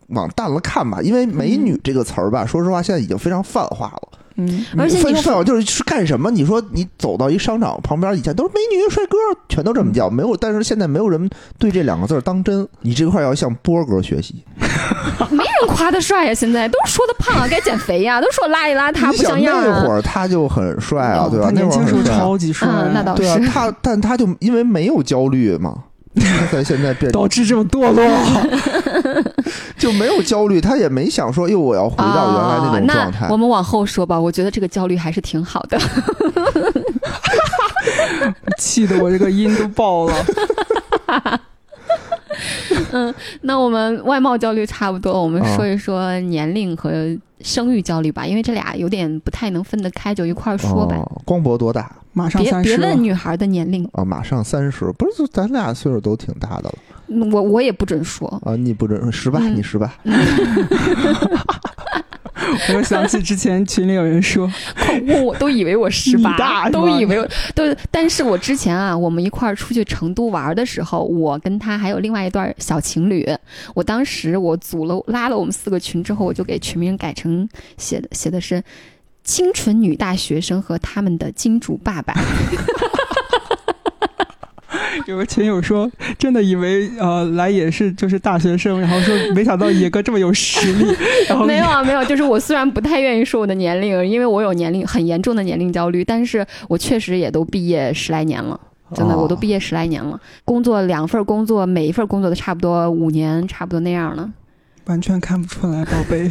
往淡了看吧。因为“美女”这个词儿吧，说实话现在已经非常泛化了。嗯，而且你又非泛化就是是干什么？你说你走到一商场旁边，以前都是美女、帅哥，全都这么叫，没有。但是现在没有人对这两个字当真。你这块要向波哥学习，没人夸他帅呀，现在都说他胖啊，该减肥呀，都说邋里邋遢不像样啊。那会儿他就很帅啊，对吧？他那会儿年轻时候。超级帅，嗯那倒对啊是，他但他就因为没有焦虑嘛，他才现在变导致这么堕落。就没有焦虑，他也没想说，哟，我要回到原来那种状态。哦我们往后说吧，我觉得这个焦虑还是挺好的。气得我这个音都爆了。那我们外貌焦虑差不多，我们啊说一说年龄和生育焦虑吧，因为这俩有点不太能分得开，就一块儿说吧。哦光博多大马上别别三十别，问女孩的年龄，啊？马上三十，不是，咱俩岁数都挺大的了嗯我我也不准说。啊！你不准十八，嗯你十八，我又想起之前群里有人说，问我都以为我十八，大都以为我都。但是我之前啊，我们一块儿出去成都玩的时候，我跟他还有另外一段小情侣，我当时我组了拉了我们四个群之后，我就给群名改成写的写的是。清纯女大学生和他们的金主爸爸，有个群友说，真的以为呃来也是就是大学生，然后说没想到野哥这么有实力，然后没有啊，没有，就是我虽然不太愿意说我的年龄，因为我有年龄很严重的年龄焦虑，但是我确实也都毕业十来年了。真的，哦我都毕业十来年了，工作两份工作，每一份工作都差不多五年，差不多那样了。完全看不出来，宝贝。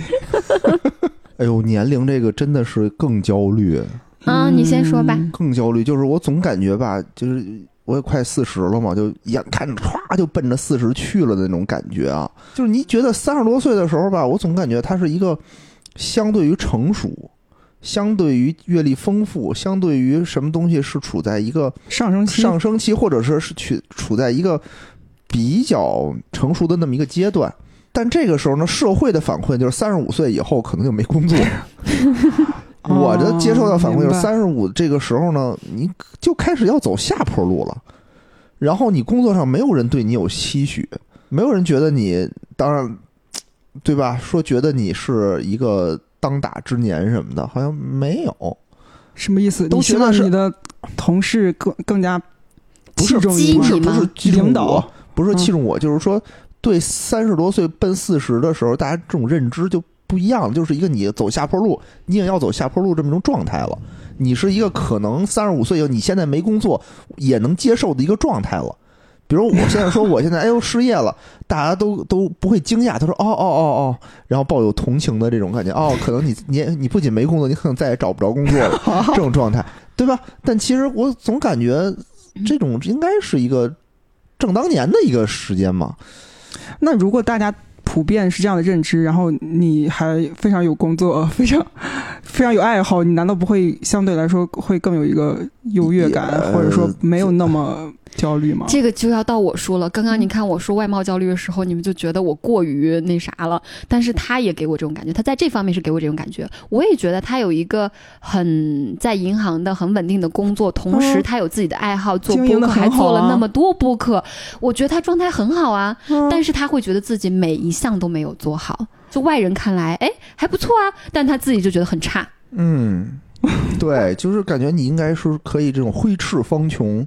哎呦，年龄这个真的是更焦虑，嗯，你先说吧。嗯更焦虑。就是我总感觉吧，就是我也快四十了嘛，就眼看着歘就奔着四十去了的那种感觉啊。就是你觉得三十多岁的时候吧，我总感觉他是一个相对于成熟。相对于阅历丰富，相对于什么东西是处在一个上升期，上升期，或者是是去处在一个比较成熟的那么一个阶段。但这个时候呢，社会的反馈就是三十五岁以后可能就没工作。我的接受到反馈就是三十五这个时候呢，你就开始要走下坡路了。然后你工作上没有人对你有期许，没有人觉得你，当然，对吧？说觉得你是一个当打之年什么的，好像没有。什么意思？都希觉得是望你的同事更更加不是器重不是不是领导，不是嗯器重我，就是说对三十多岁奔四十的时候，大家这种认知就不一样，就是一个你走下坡路，你也要走下坡路这么一种状态了。你是一个可能三十五岁以后，你现在没工作也能接受的一个状态了。比如我现在说 我现在哎呦失业了，大家都都不会惊讶，他说哦哦哦哦，然后抱有同情的这种感觉，哦，可能你你你不仅没工作，你可能再也找不着工作了，这种状态，对吧？但其实我总感觉这种应该是一个正当年的一个时间嘛。那如果大家普遍是这样的认知，然后你还非常有工作，非常非常有爱好，你难道不会相对来说会更有一个优越感，也或者说没有那么焦虑吗？这个就要到我说了。刚刚你看我说外貌焦虑的时候，你们就觉得我过于那啥了，但是他也给我这种感觉，他在这方面是给我这种感觉。我也觉得他有一个很在银行的很稳定的工作，同时嗯他有自己的爱好，做播客，还做了啊那么多播客，我觉得他状态很好啊。嗯但是他会觉得自己每一项都没有做好，就外人看来，哎，还不错啊，但他自己就觉得很差。嗯，对，就是感觉你应该是可以这种挥斥方遒，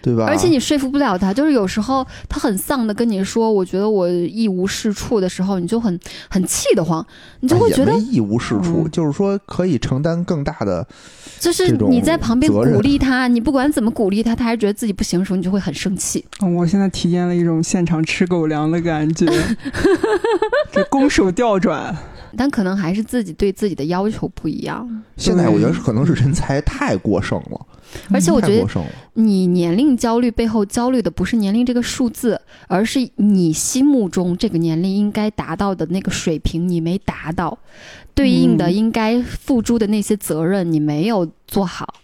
对吧？而且你说服不了他，就是有时候他很丧的跟你说，我觉得我一无是处的时候，你就很很气得慌，你就会觉得哎一无是处，嗯就是说可以承担更大的。就是你在旁边鼓励他，你不管怎么鼓励他，他还是觉得自己不行的时候，你就会很生气。嗯 我现在体验了一种现场吃狗粮的感觉，这攻守调转。但可能还是自己对自己的要求不一样。现在我觉得是可能是人才太过剩了，而且我觉得。你年龄焦虑背后焦虑的不是年龄这个数字，而是你心目中这个年龄应该达到的那个水平你没达到，对应的嗯应该付诸的那些责任你没有做好。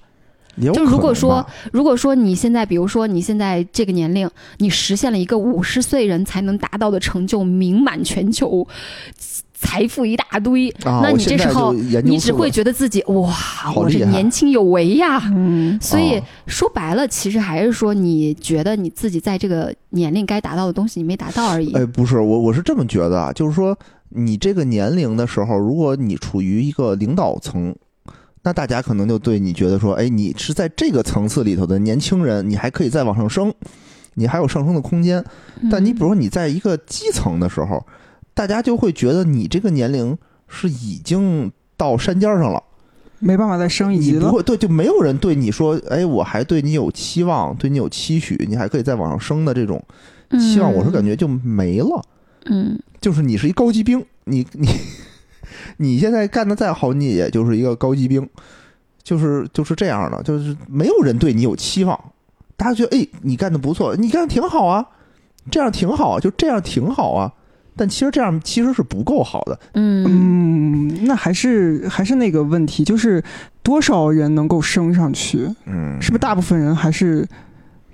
就如果说如果说你现在，比如说你现在这个年龄，你实现了一个五十岁人才能达到的成就，名满全球，财富一大堆，啊，那你这时候你只会觉得自己哇，我这年轻有为呀。嗯，所以哦说白了，其实还是说你觉得你自己在这个年龄该达到的东西你没达到而已。哎，不是我，我是这么觉得啊，就是说你这个年龄的时候，如果你处于一个领导层，那大家可能就对你觉得说，哎，你是在这个层次里头的年轻人，你还可以再往上升，你还有上升的空间。但你比如说你在一个基层的时候，大家就会觉得你这个年龄是已经到山尖上了，没办法再升一级了。你不会对，就没有人对你说，哎，我还对你有期望，对你有期许，你还可以再往上升的这种嗯。期望，我是感觉就没了。嗯，就是你是一高级兵，你你 你现在干的再好，你也就是一个高级兵，就是就是这样的，就是没有人对你有期望，大家觉得哎，你干的不错，你干的挺好啊，这样挺好啊，就这样挺好啊，但其实这样其实是不够好的，嗯嗯，那还是还是那个问题，就是多少人能够升上去？嗯，是不是大部分人还是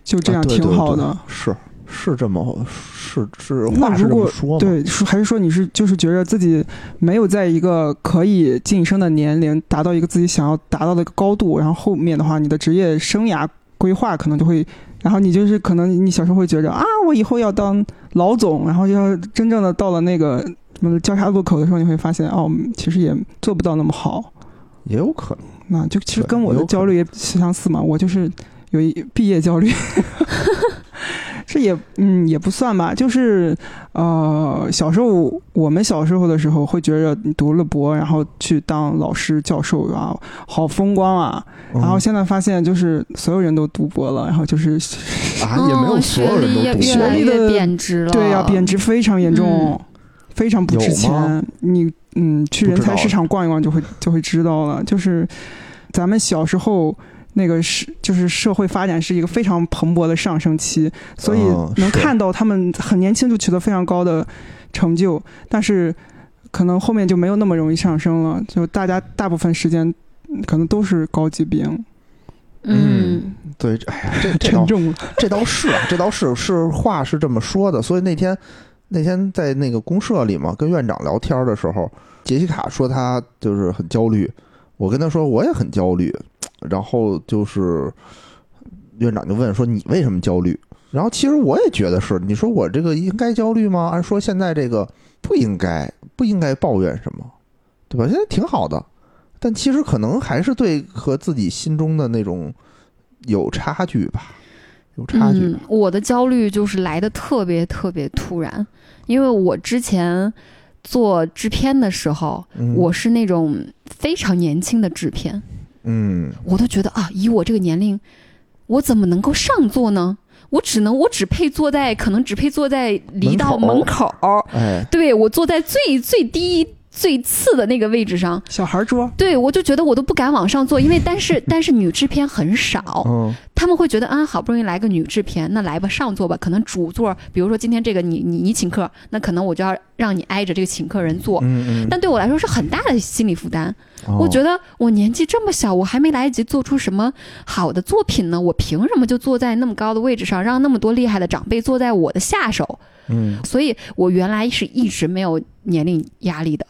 就这样挺好的？对对是是这么是是那话是这么如果说嘛？对，说还是说你是就是觉得自己没有在一个可以晋升的年龄达到一个自己想要达到的一个高度，然后后面的话，你的职业生涯规划可能就会，然后你就是可能你小时候会觉着啊，我以后要当老总，然后要真正的到了那个什么交叉路口的时候，你会发现哦，其实也做不到那么好。也有可能。那就其实跟我的焦虑也相似嘛，我就是有一毕业焦虑，这也嗯也不算吧，就是呃小时候我们小时候的时候会觉着你读了博，然后去当老师教授啊，好风光啊，然后嗯现在发现就是所有人都读博了，然后就是啊，也没有哦所有人都读学历的贬值了。对呀、贬值非常严重，嗯非常不值钱。你嗯，去人才市场逛一逛就会就会知道了。就是咱们小时候那个是就是社会发展是一个非常蓬勃的上升期，所以能看到他们很年轻就取得非常高的成就，但是可能后面就没有那么容易上升了。就大家大部分时间嗯可能都是高级兵，嗯对，哎呀，这这倒沉重。这倒是啊，这倒是是话是这么说的。所以那天那天在那个公社里嘛，跟院长聊天的时候，杰西卡说她就是很焦虑，我跟她说我也很焦虑，然后就是院长就问说你为什么焦虑？然后其实我也觉得是，你说我这个应该焦虑吗？按说现在这个不应该不应该抱怨什么，对吧？现在挺好的，但其实可能还是对和自己心中的那种有差距吧，有差距。嗯。我的焦虑就是来的特别特别突然，因为我之前做制片的时候，嗯我是那种非常年轻的制片，嗯。我都觉得啊，以我这个年龄，我怎么能够上座呢？我只能，我只配坐在，可能只配坐在离到门口。门口。儿，哎。对我坐在最最低最次的那个位置上，小孩桌，对我就觉得我都不敢往上坐，因为但是 但是女制片很少，嗯。他们会觉得啊，好不容易来个女制片，那来吧上座吧，可能主座，比如说今天这个你你你请客，那可能我就要让你挨着这个请客人坐。嗯嗯，但对我来说是很大的心理负担，哦我觉得我年纪这么小，我还没来得及做出什么好的作品呢，我凭什么就坐在那么高的位置上，让那么多厉害的长辈坐在我的下手？嗯所以我原来是一直没有年龄压力的，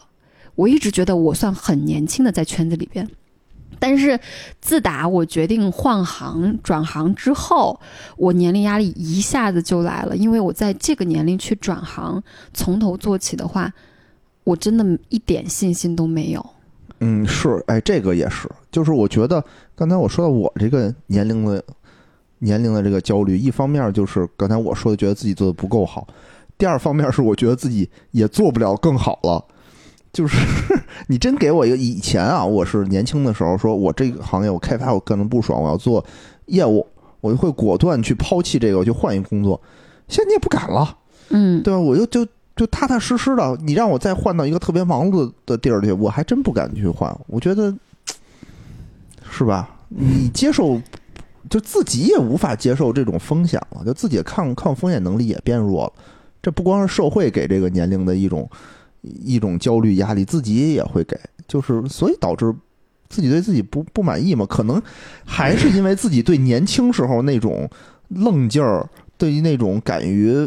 我一直觉得我算很年轻的在圈子里边。但是自打我决定换行转行之后，我年龄压力一下子就来了，因为我在这个年龄去转行，从头做起的话，我真的一点信心都没有。嗯是，哎这个也是，就是我觉得刚才我说到我这个年龄的年龄的这个焦虑，一方面就是刚才我说的，觉得自己做的不够好；第二方面是我觉得自己也做不了更好了。就是 你真给我一个以前啊，我是年轻的时候说，我这个行业我开发我干的不爽，我要做业务，我就会果断去抛弃这个，我去换一个工作。现在你也不敢了，嗯，对吧？我就就就踏踏实实的，你让我再换到一个特别忙碌的地儿去，我还真不敢去换。我觉得 是吧？你接受，就自己也无法接受这种风险了，就自己抗抗风险能力也变弱了。这不光是社会给这个年龄的一种一种焦虑压力，自己也会给，就是所以导致自己对自己不不满意嘛。可能还是因为自己对年轻时候那种愣劲儿，对于那种敢于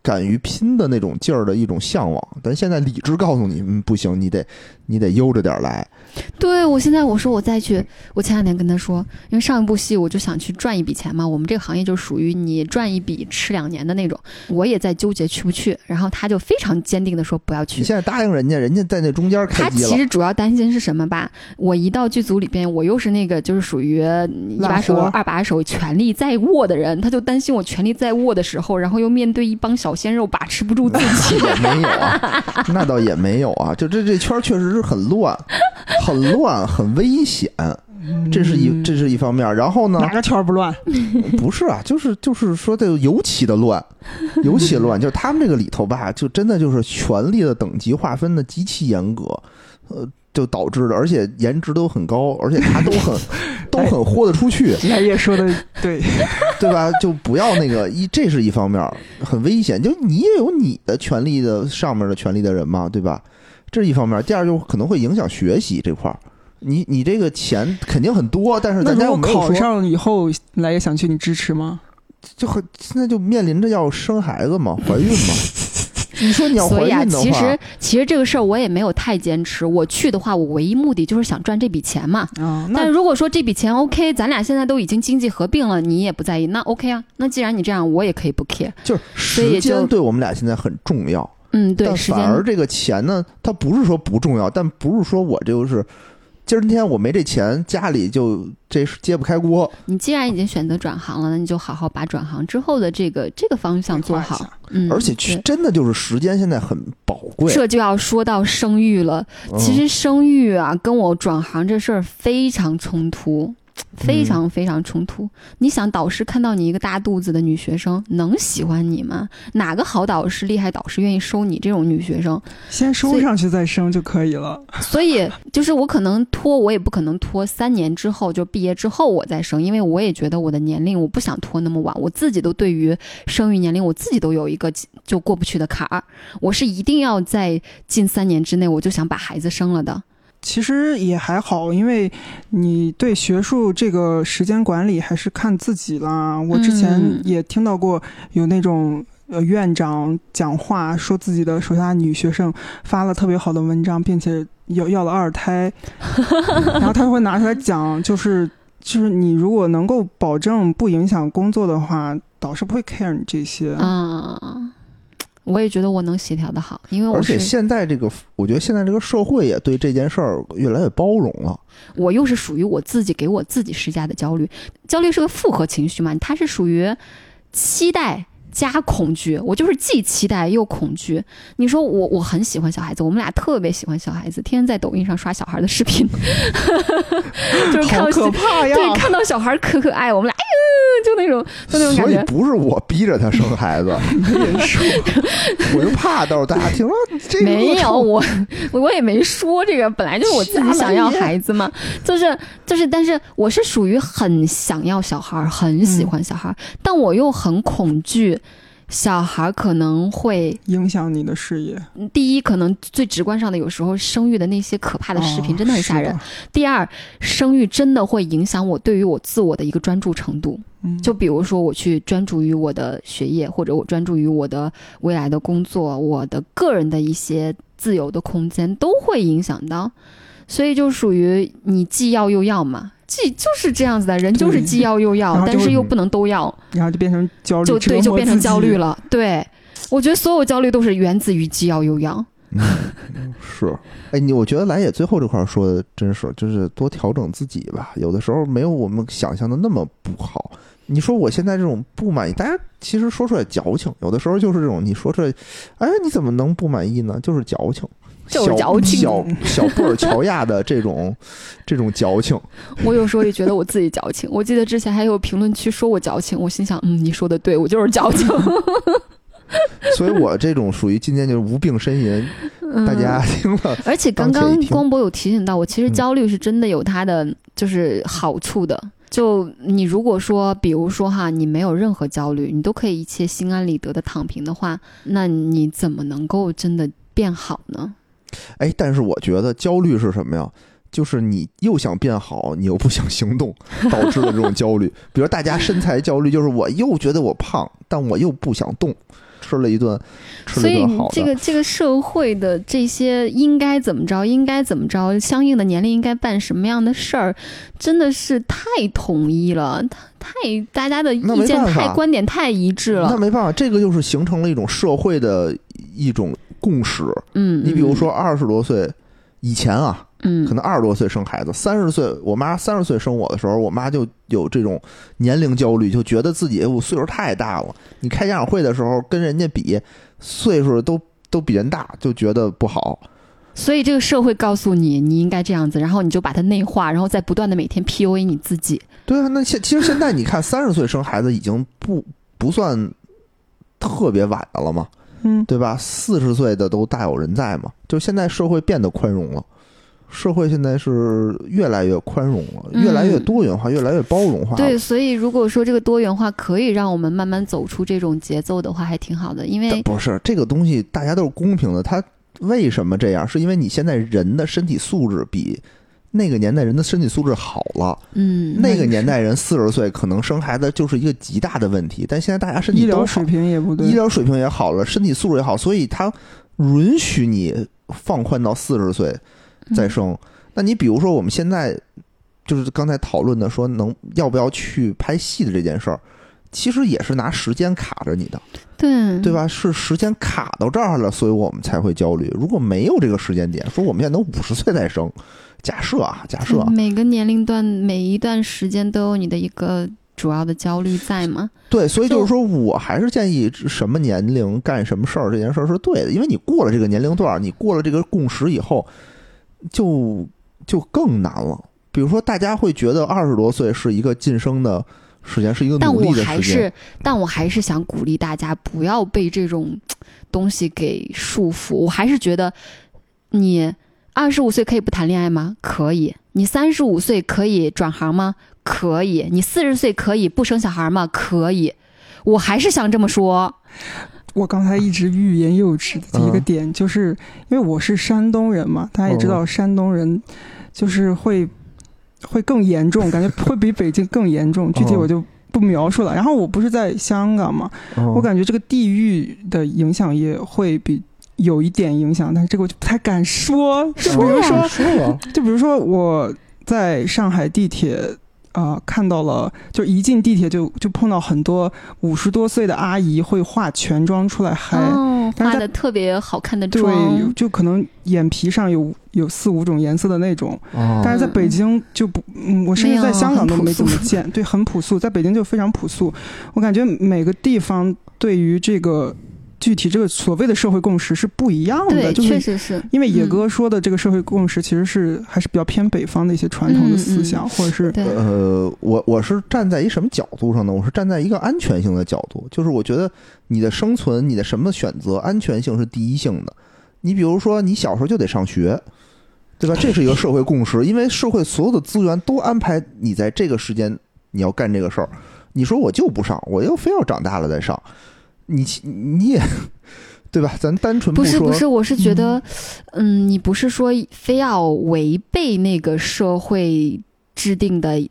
敢于拼的那种劲儿的一种向往，但现在理智告诉你，嗯，不行，你得你得悠着点来。对我现在我说我再去，我前两天跟他说，因为上一部戏我就想去赚一笔钱嘛，我们这个行业就属于你赚一笔吃两年的那种，我也在纠结去不去，然后他就非常坚定的说不要去你。现在答应人家，人家在那中间开他机了，其实主要担心是什么吧？我一到剧组里边，我又是那个就是属于一把手、二把手，权力在握的人，他就担心我权力在握的时候，然后又面对一帮小鲜肉把持不住自己。也没有啊，那倒也没有啊，就这这圈确实是很乱，很乱，很危险，这是一这是一方面。然后呢，哪个圈儿不乱？不是啊，就是就是说的尤其的乱，尤其乱，就是他们这个里头吧，就真的就是权力的等级划分的极其严格，呃，就导致的，而且颜值都很高，而且他都很都很豁得出去，来也说的对，对吧？就不要那个一，这是一方面，很危险。就你也有你的权利的上面的权利的人嘛，对吧？这是一方面。第二，就可能会影响学习这块儿。你你这个钱肯定很多，但是那咱家没有考，上以后来也想去，你支持吗？就很现在就面临着要生孩子嘛，怀孕嘛。你说你要怀所以啊，孕的话，其实其实这个事儿我也没有太坚持。我去的话，我唯一目的就是想赚这笔钱嘛。啊，但那如果说这笔钱 OK，咱俩现在都已经经济合并了，你也不在意，那 OK 啊。那既然你这样，我也可以不 care。就是时间对我们俩现在很重要。嗯，对，但反而这个钱呢，它不是说不重要，但不是说我就是今儿天我没这钱，家里就这是揭不开锅。你既然已经选择转行了，那你就好好把转行之后的这个这个方向做好。嗯，而且去真的就是时间现在很宝贵。这就要说到生育了。嗯其实生育啊，跟我转行这事儿非常冲突，非常非常冲突。你想，导师看到你一个大肚子的女学生，能喜欢你吗？哪个好导师、厉害导师愿意收你这种女学生？先收上去再生就可以了。所以，就是我可能拖，我也不可能拖三年之后就毕业之后我再生，因为我也觉得我的年龄我不想拖那么晚，我自己都对于生育年龄我自己都有一个就过不去的坎儿，我是一定要在近三年之内我就想把孩子生了的。其实也还好，因为你对学术这个时间管理还是看自己啦。我之前嗯也听到过有那种呃院长讲话，说自己的手下女学生发了特别好的文章，并且要要了二胎，然后他会拿出来讲，就是就是你如果能够保证不影响工作的话，导师不会 care 你这些。啊，我也觉得我能协调的好，因为我而且现在这个，我觉得现在这个社会也对这件事儿越来越包容了。我又是属于我自己给我自己施加的焦虑，焦虑是个复合情绪嘛，它是属于期待加恐惧，我就是既期待又恐惧。你说我我很喜欢小孩子，我们俩特别喜欢小孩子，天天在抖音上刷小孩的视频，就是看可怕呀！对看到小孩可可爱，我们俩哎呦 就那种就那种感所以。不是我逼着他生孩子，我就怕到时候大家听说这个没有我，我也没说这个，本来就是我自己想要孩子嘛，就是就是，但是我是属于很想要小孩儿，很喜欢小孩儿，但我又很恐惧小孩儿可能会，影响你的事业。嗯第一可能最直观上的有时候生育的那些可怕的视频哦真的很吓人，第二生育真的会影响我对于我自我的一个专注程度，嗯，就比如说，我去专注于我的学业，或者我专注于我的未来的工作，我的个人的一些自由的空间，都会影响到。所以就属于你既要又要嘛，既就是这样子的人，就是既要又要，但是又不能都要，然后就变成焦虑，就对，就变成焦虑。了。对，我觉得所有焦虑都是源自于既要又要。是，哎，你我觉得来也最后这块儿说的真是，就是多调整自己吧。有的时候没有我们想象的那么不好。你说我现在这种不满意，大家其实说出来矫情，有的时候就是这种，你说出来，哎，你怎么能不满意呢？就是矫情，就是小矫情小小布尔乔亚的这种这种矫情。我有时候也觉得我自己矫情。我记得之前还有评论区说我矫情，我心想，嗯，你说的对，我就是矫情。所以我这种属于今天就是无病呻吟，嗯大家听了而且刚刚光博有提醒到我，其实嗯焦虑是真的有它的就是好处的。就你如果说，比如说哈，你没有任何焦虑，你都可以一切心安理得的躺平的话，那你怎么能够真的变好呢？哎，但是我觉得焦虑是什么呀？就是你又想变好，你又不想行动，导致的这种焦虑。比如大家身材焦虑，就是我又觉得我胖，但我又不想动，吃了一顿，吃所以了一顿好的。这个这个社会的这些应该怎么着，应该怎么着，相应的年龄应该办什么样的事儿，真的是太统一了，太太大家的意见太观点太一致了。那没办法，这个就是形成了一种社会的一种共识。嗯，你比如说二十多岁以前啊，嗯，可能二十多岁生孩子，三十岁，我妈三十岁生我的时候，我妈就有这种年龄焦虑，就觉得自己哎我岁数太大了。你开家长会的时候跟人家比，岁数都都比人大，就觉得不好。所以这个社会告诉你你应该这样子，然后你就把它内化，然后再不断的每天 PUA 你自己。对啊，那现其实现在你看，三十岁生孩子已经不不算特别晚的了嘛，嗯，对吧？四十岁的都大有人在嘛，就现在社会变得宽容了。社会现在是越来越宽容了，嗯越来越多元化，越来越包容化。对，所以如果说这个多元化可以让我们慢慢走出这种节奏的话，还挺好的。因为不是这个东西，大家都是公平的。它为什么这样？是因为你现在人的身体素质比那个年代人的身体素质好了。嗯，那个年代人四十岁可能生孩子就是一个极大的问题，但现在大家身体医疗水，平也不对，医疗水平也好了，身体素质也好，所以它允许你放宽到四十岁再生。那你比如说我们现在就是刚才讨论的说能要不要去拍戏的这件事儿，其实也是拿时间卡着你的。对对？吧？是时间卡到这儿了，所以我们才会焦虑。如果没有这个时间点，说我们现在能五十岁再生，假设啊，假设啊，每个年龄段每一段时间都有你的一个主要的焦虑在嘛。对，所以就就是说我还是建议什么年龄干什么事儿这件事儿是对的，因为你过了这个年龄段儿，你过了这个共识以后，就就更难了。比如说，大家会觉得二十多岁是一个晋升的时间，是一个努力的时间。还是，但我还是想鼓励大家不要被这种东西给束缚。我还是觉得，你二十五岁可以不谈恋爱吗？可以。你三十五岁可以转行吗？可以。你四十岁可以不生小孩吗？可以。我还是想这么说。我刚才一直欲言又止的一个嗯点，就是因为我是山东人嘛，大家也知道山东人就是会会更严重，感觉会比北京更严重。具体我就不描述了。然后我不是在香港嘛，哦我感觉这个地域的影响也会比有一点影响，但是这个我就不太敢说。就比如说，了，就比如说我在上海地铁。啊、看到了，就一进地铁就就碰到很多五十多岁的阿姨会化全妆出来嗨，哦，但是在画的特别好看的对妆，，就可能眼皮上有有四五种颜色的那种，哦但是在北京就不，嗯，我甚至在香港都没怎么见，对，很朴素，在北京就非常朴素。我感觉每个地方对于这个具体这个所谓的社会共识是不一样的，对，就是确实是。因为野嗯哥说的这个社会共识，其实是还是比较偏北方的一些传统的思想，或者是，呃，我我是站在一什么角度上呢？我是站在一个安全性的角度，就是我觉得你的生存，你的什么选择，安全性是第一性的。你比如说，你小时候就得上学，对吧？这是一个社会共识，因为社会所有的资源都安排你在这个时间你要干这个事儿。你说我就不上，我又非要长大了再上，你你也对吧？咱单纯说，不是不是，我是觉得，嗯，你不是说非要违背那个社会制定的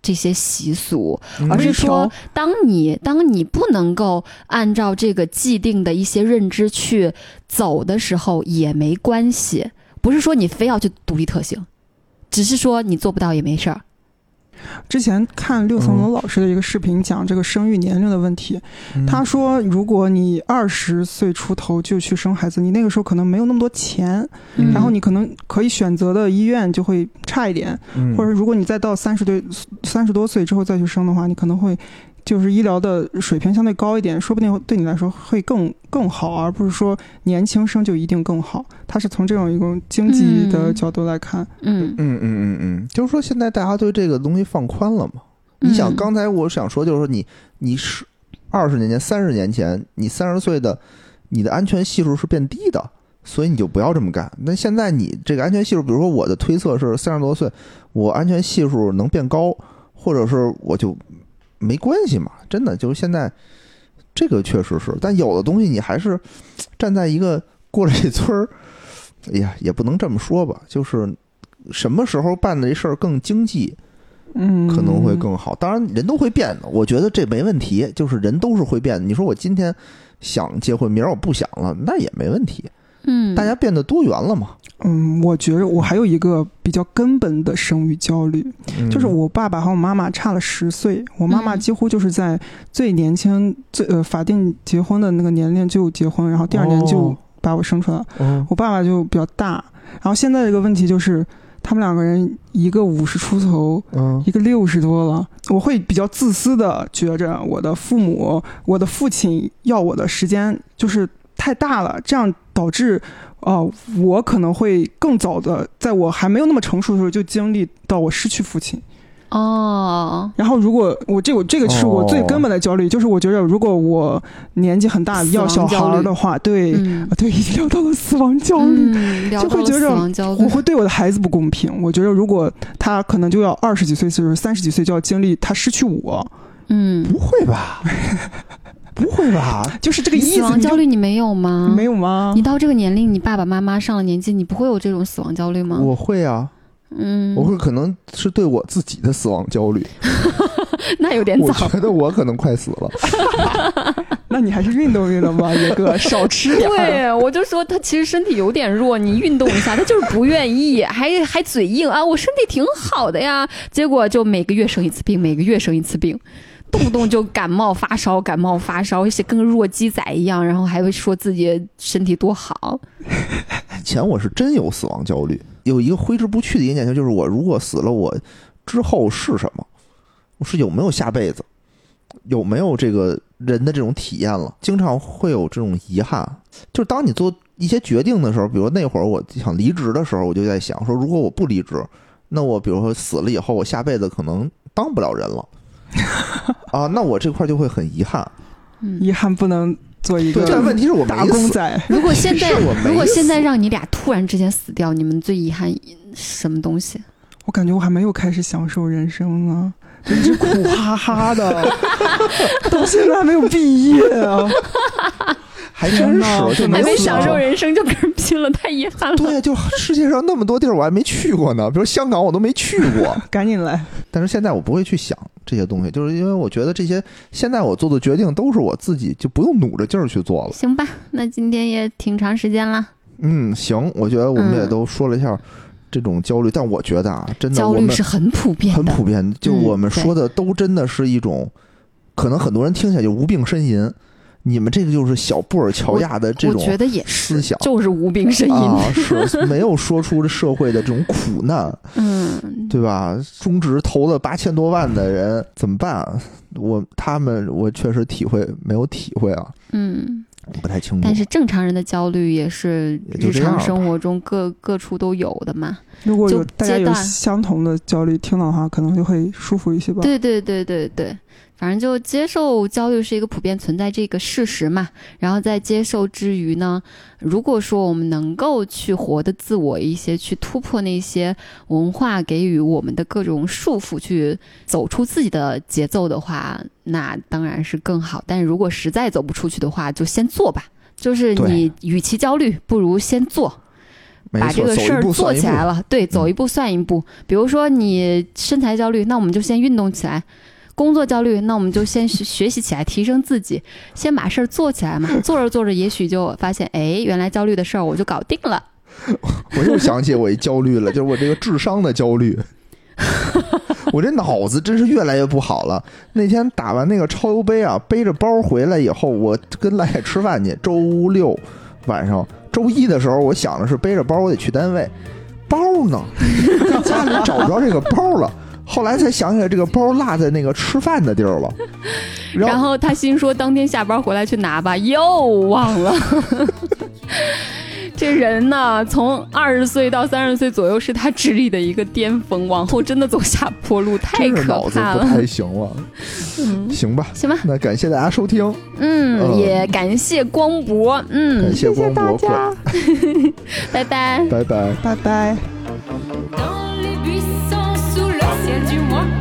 这些习俗，嗯而是说，当你当你不能够按照这个既定的一些认知去走的时候，也没关系。不是说你非要去独立特行，只是说你做不到也没事儿。之前看六层楼老师的一个视频，讲这个生育年龄的问题。嗯。他说，如果你二十岁出头就去生孩子，你那个时候可能没有那么多钱，嗯。然后你可能可以选择的医院就会差一点，嗯。或者如果你再到三十岁、三十多岁之后再去生的话，你可能会就是医疗的水平相对高一点，说不定对你来说会更更好，而不是说年轻生就一定更好。他是从这种一种经济的嗯角度来看，嗯，嗯嗯嗯嗯，就是说现在大家对这个东西放宽了嘛。你想，嗯刚才我想说，就是说你你是二十年前、三十年前，你三十岁的，你的安全系数是变低的，所以你就不要这么干。那现在你这个安全系数，比如说我的推测是三十多岁，我安全系数能变高，或者是我就没关系嘛，真的就是现在这个确实是，但有的东西你还是站在一个过了这村儿，哎呀，也不能这么说吧，就是什么时候办的这事儿更经济，嗯，可能会更好。当然，人都会变的，我觉得这没问题。就是人都是会变的。你说我今天想结婚，明儿我不想了，那也没问题。嗯，大家变得多元了嘛。嗯，我觉着我还有一个比较根本的生育焦虑，嗯。就是我爸爸和我妈妈差了十岁，我妈妈嗯几乎就是在最年轻、最呃法定结婚的那个年龄就结婚，然后第二年就哦把我生出来了。哦。我爸爸就比较大，然后现在这个问题就是，他们两个人一个五十出头，嗯。一个六十多了，我会比较自私的觉着我的父母，我的父亲要我的时间就是太大了，这样导致，呃，我可能会更早的，在我还没有那么成熟的时候就经历到我失去父亲。哦，然后，如果我这我这个是我最根本的焦虑，就是我觉得如果我年纪很大要小孩的话，对，对，已经聊到了死亡焦虑。就会觉着亡焦虑我，会对我的孩子不公平。我觉得如果他可能就要二十几岁，就是三十几岁就要经历他失去我，嗯，不会吧？不会吧？就是这个死意思。你就亡焦虑你没有吗？没有吗你？到这个年龄，你爸爸妈妈上了年纪，你不会有这种死亡焦虑吗？我会啊，嗯，我会可能是对我自己的死亡焦虑。那有点早我早。觉得我可能快死了。那你还是运动运动吧，野哥，少吃点。对，我就说他其实身体有点弱，你运动一下，他就是不愿意，还还嘴硬啊，我身体挺好的呀，结果就每个月生一次病，每个月生一次病，动不动就感冒发烧，感冒发烧，跟个弱鸡仔一样，然后还会说自己身体多好，以前我是真有死亡焦虑，有一个挥之不去的一个念头，就是我如果死了，我之后是什么？我是有没有下辈子？有没有这个人的这种体验了？经常会有这种遗憾，就是当你做一些决定的时候，比如那会儿我想离职的时候，我就在想说，如果我不离职，那我比如说死了以后，我下辈子可能当不了人了 啊，那我这块就会很遗憾。嗯。遗憾不能做一，个但问题是我打工仔。如果现在 如果现在让你俩突然之间死掉，你们最遗憾什么东西？我感觉我还没有开始享受人生呢，就一直苦哈哈的，到现在还没有毕业啊。还真是就还没享受人生就跟人拼了，太遗憾了。对，就世界上那么多地儿我还没去过呢，比如香港我都没去过。赶紧来，但是现在我不会去想这些东西，就是因为我觉得这些现在我做的决定都是我自己，就不用努着劲儿去做了。行吧，那今天也挺长时间了，嗯，行，我觉得我们也嗯都说了一下这种焦虑，但我觉得啊，真的焦我们虑是很普遍很，普遍，就嗯我们说的都真的是一种，可能很多人听起来就无病呻吟。你们这个就是小布尔乔亚的这种我觉得也是，思想就是无病呻吟。啊，是没有说出这社会的这种苦难，嗯，对吧？中职投了八千多万的人怎么办啊？我他们我确实体会没有体会啊，嗯，不太清楚。但是正常人的焦虑也是日常生活中各各处都有的嘛。如果有就大家有相同的焦虑，听到的话，可能就会舒服一些吧。对对对对对，反正就接受焦虑是一个普遍存在这个事实嘛。然后在接受之余呢，如果说我们能够去活得自我一些，去突破那些文化给予我们的各种束缚，去走出自己的节奏的话，那当然是更好。但是如果实在走不出去的话，就先做吧。就是你与其焦虑，不如先做。把这个事儿做。起来了，对，走一步算一步。比如说你身材焦虑，那我们就先运动起来；工作焦虑，那我们就先学学习起来，提升自己，先把事儿做起来嘛。做着做着，也许就发现，哎，原来焦虑的事儿我就搞定了。我又想起我一焦虑了，就是我这个智商的焦虑。我这脑子真是越来越不好了。那天打完那个超油杯啊，背着包回来以后，我跟赖赖吃饭去。周六晚上，周一的时候，我想的是背着包我得去单位，包呢，在家里找不着这个包了。后来才想起来，这个包落在那个吃饭的地儿了。然然后他心说，当天下班回来去拿吧，又忘了。这人呢，从二十岁到三十岁左右是他智力的一个巅峰，往后真的走下坡路，太可脑子怕了。不太行了。嗯，行吧，行吧，那感谢大家收听，嗯，嗯也感谢光博，感嗯，谢光博会，拜拜。拜拜。拜拜。l'essentiel du mois.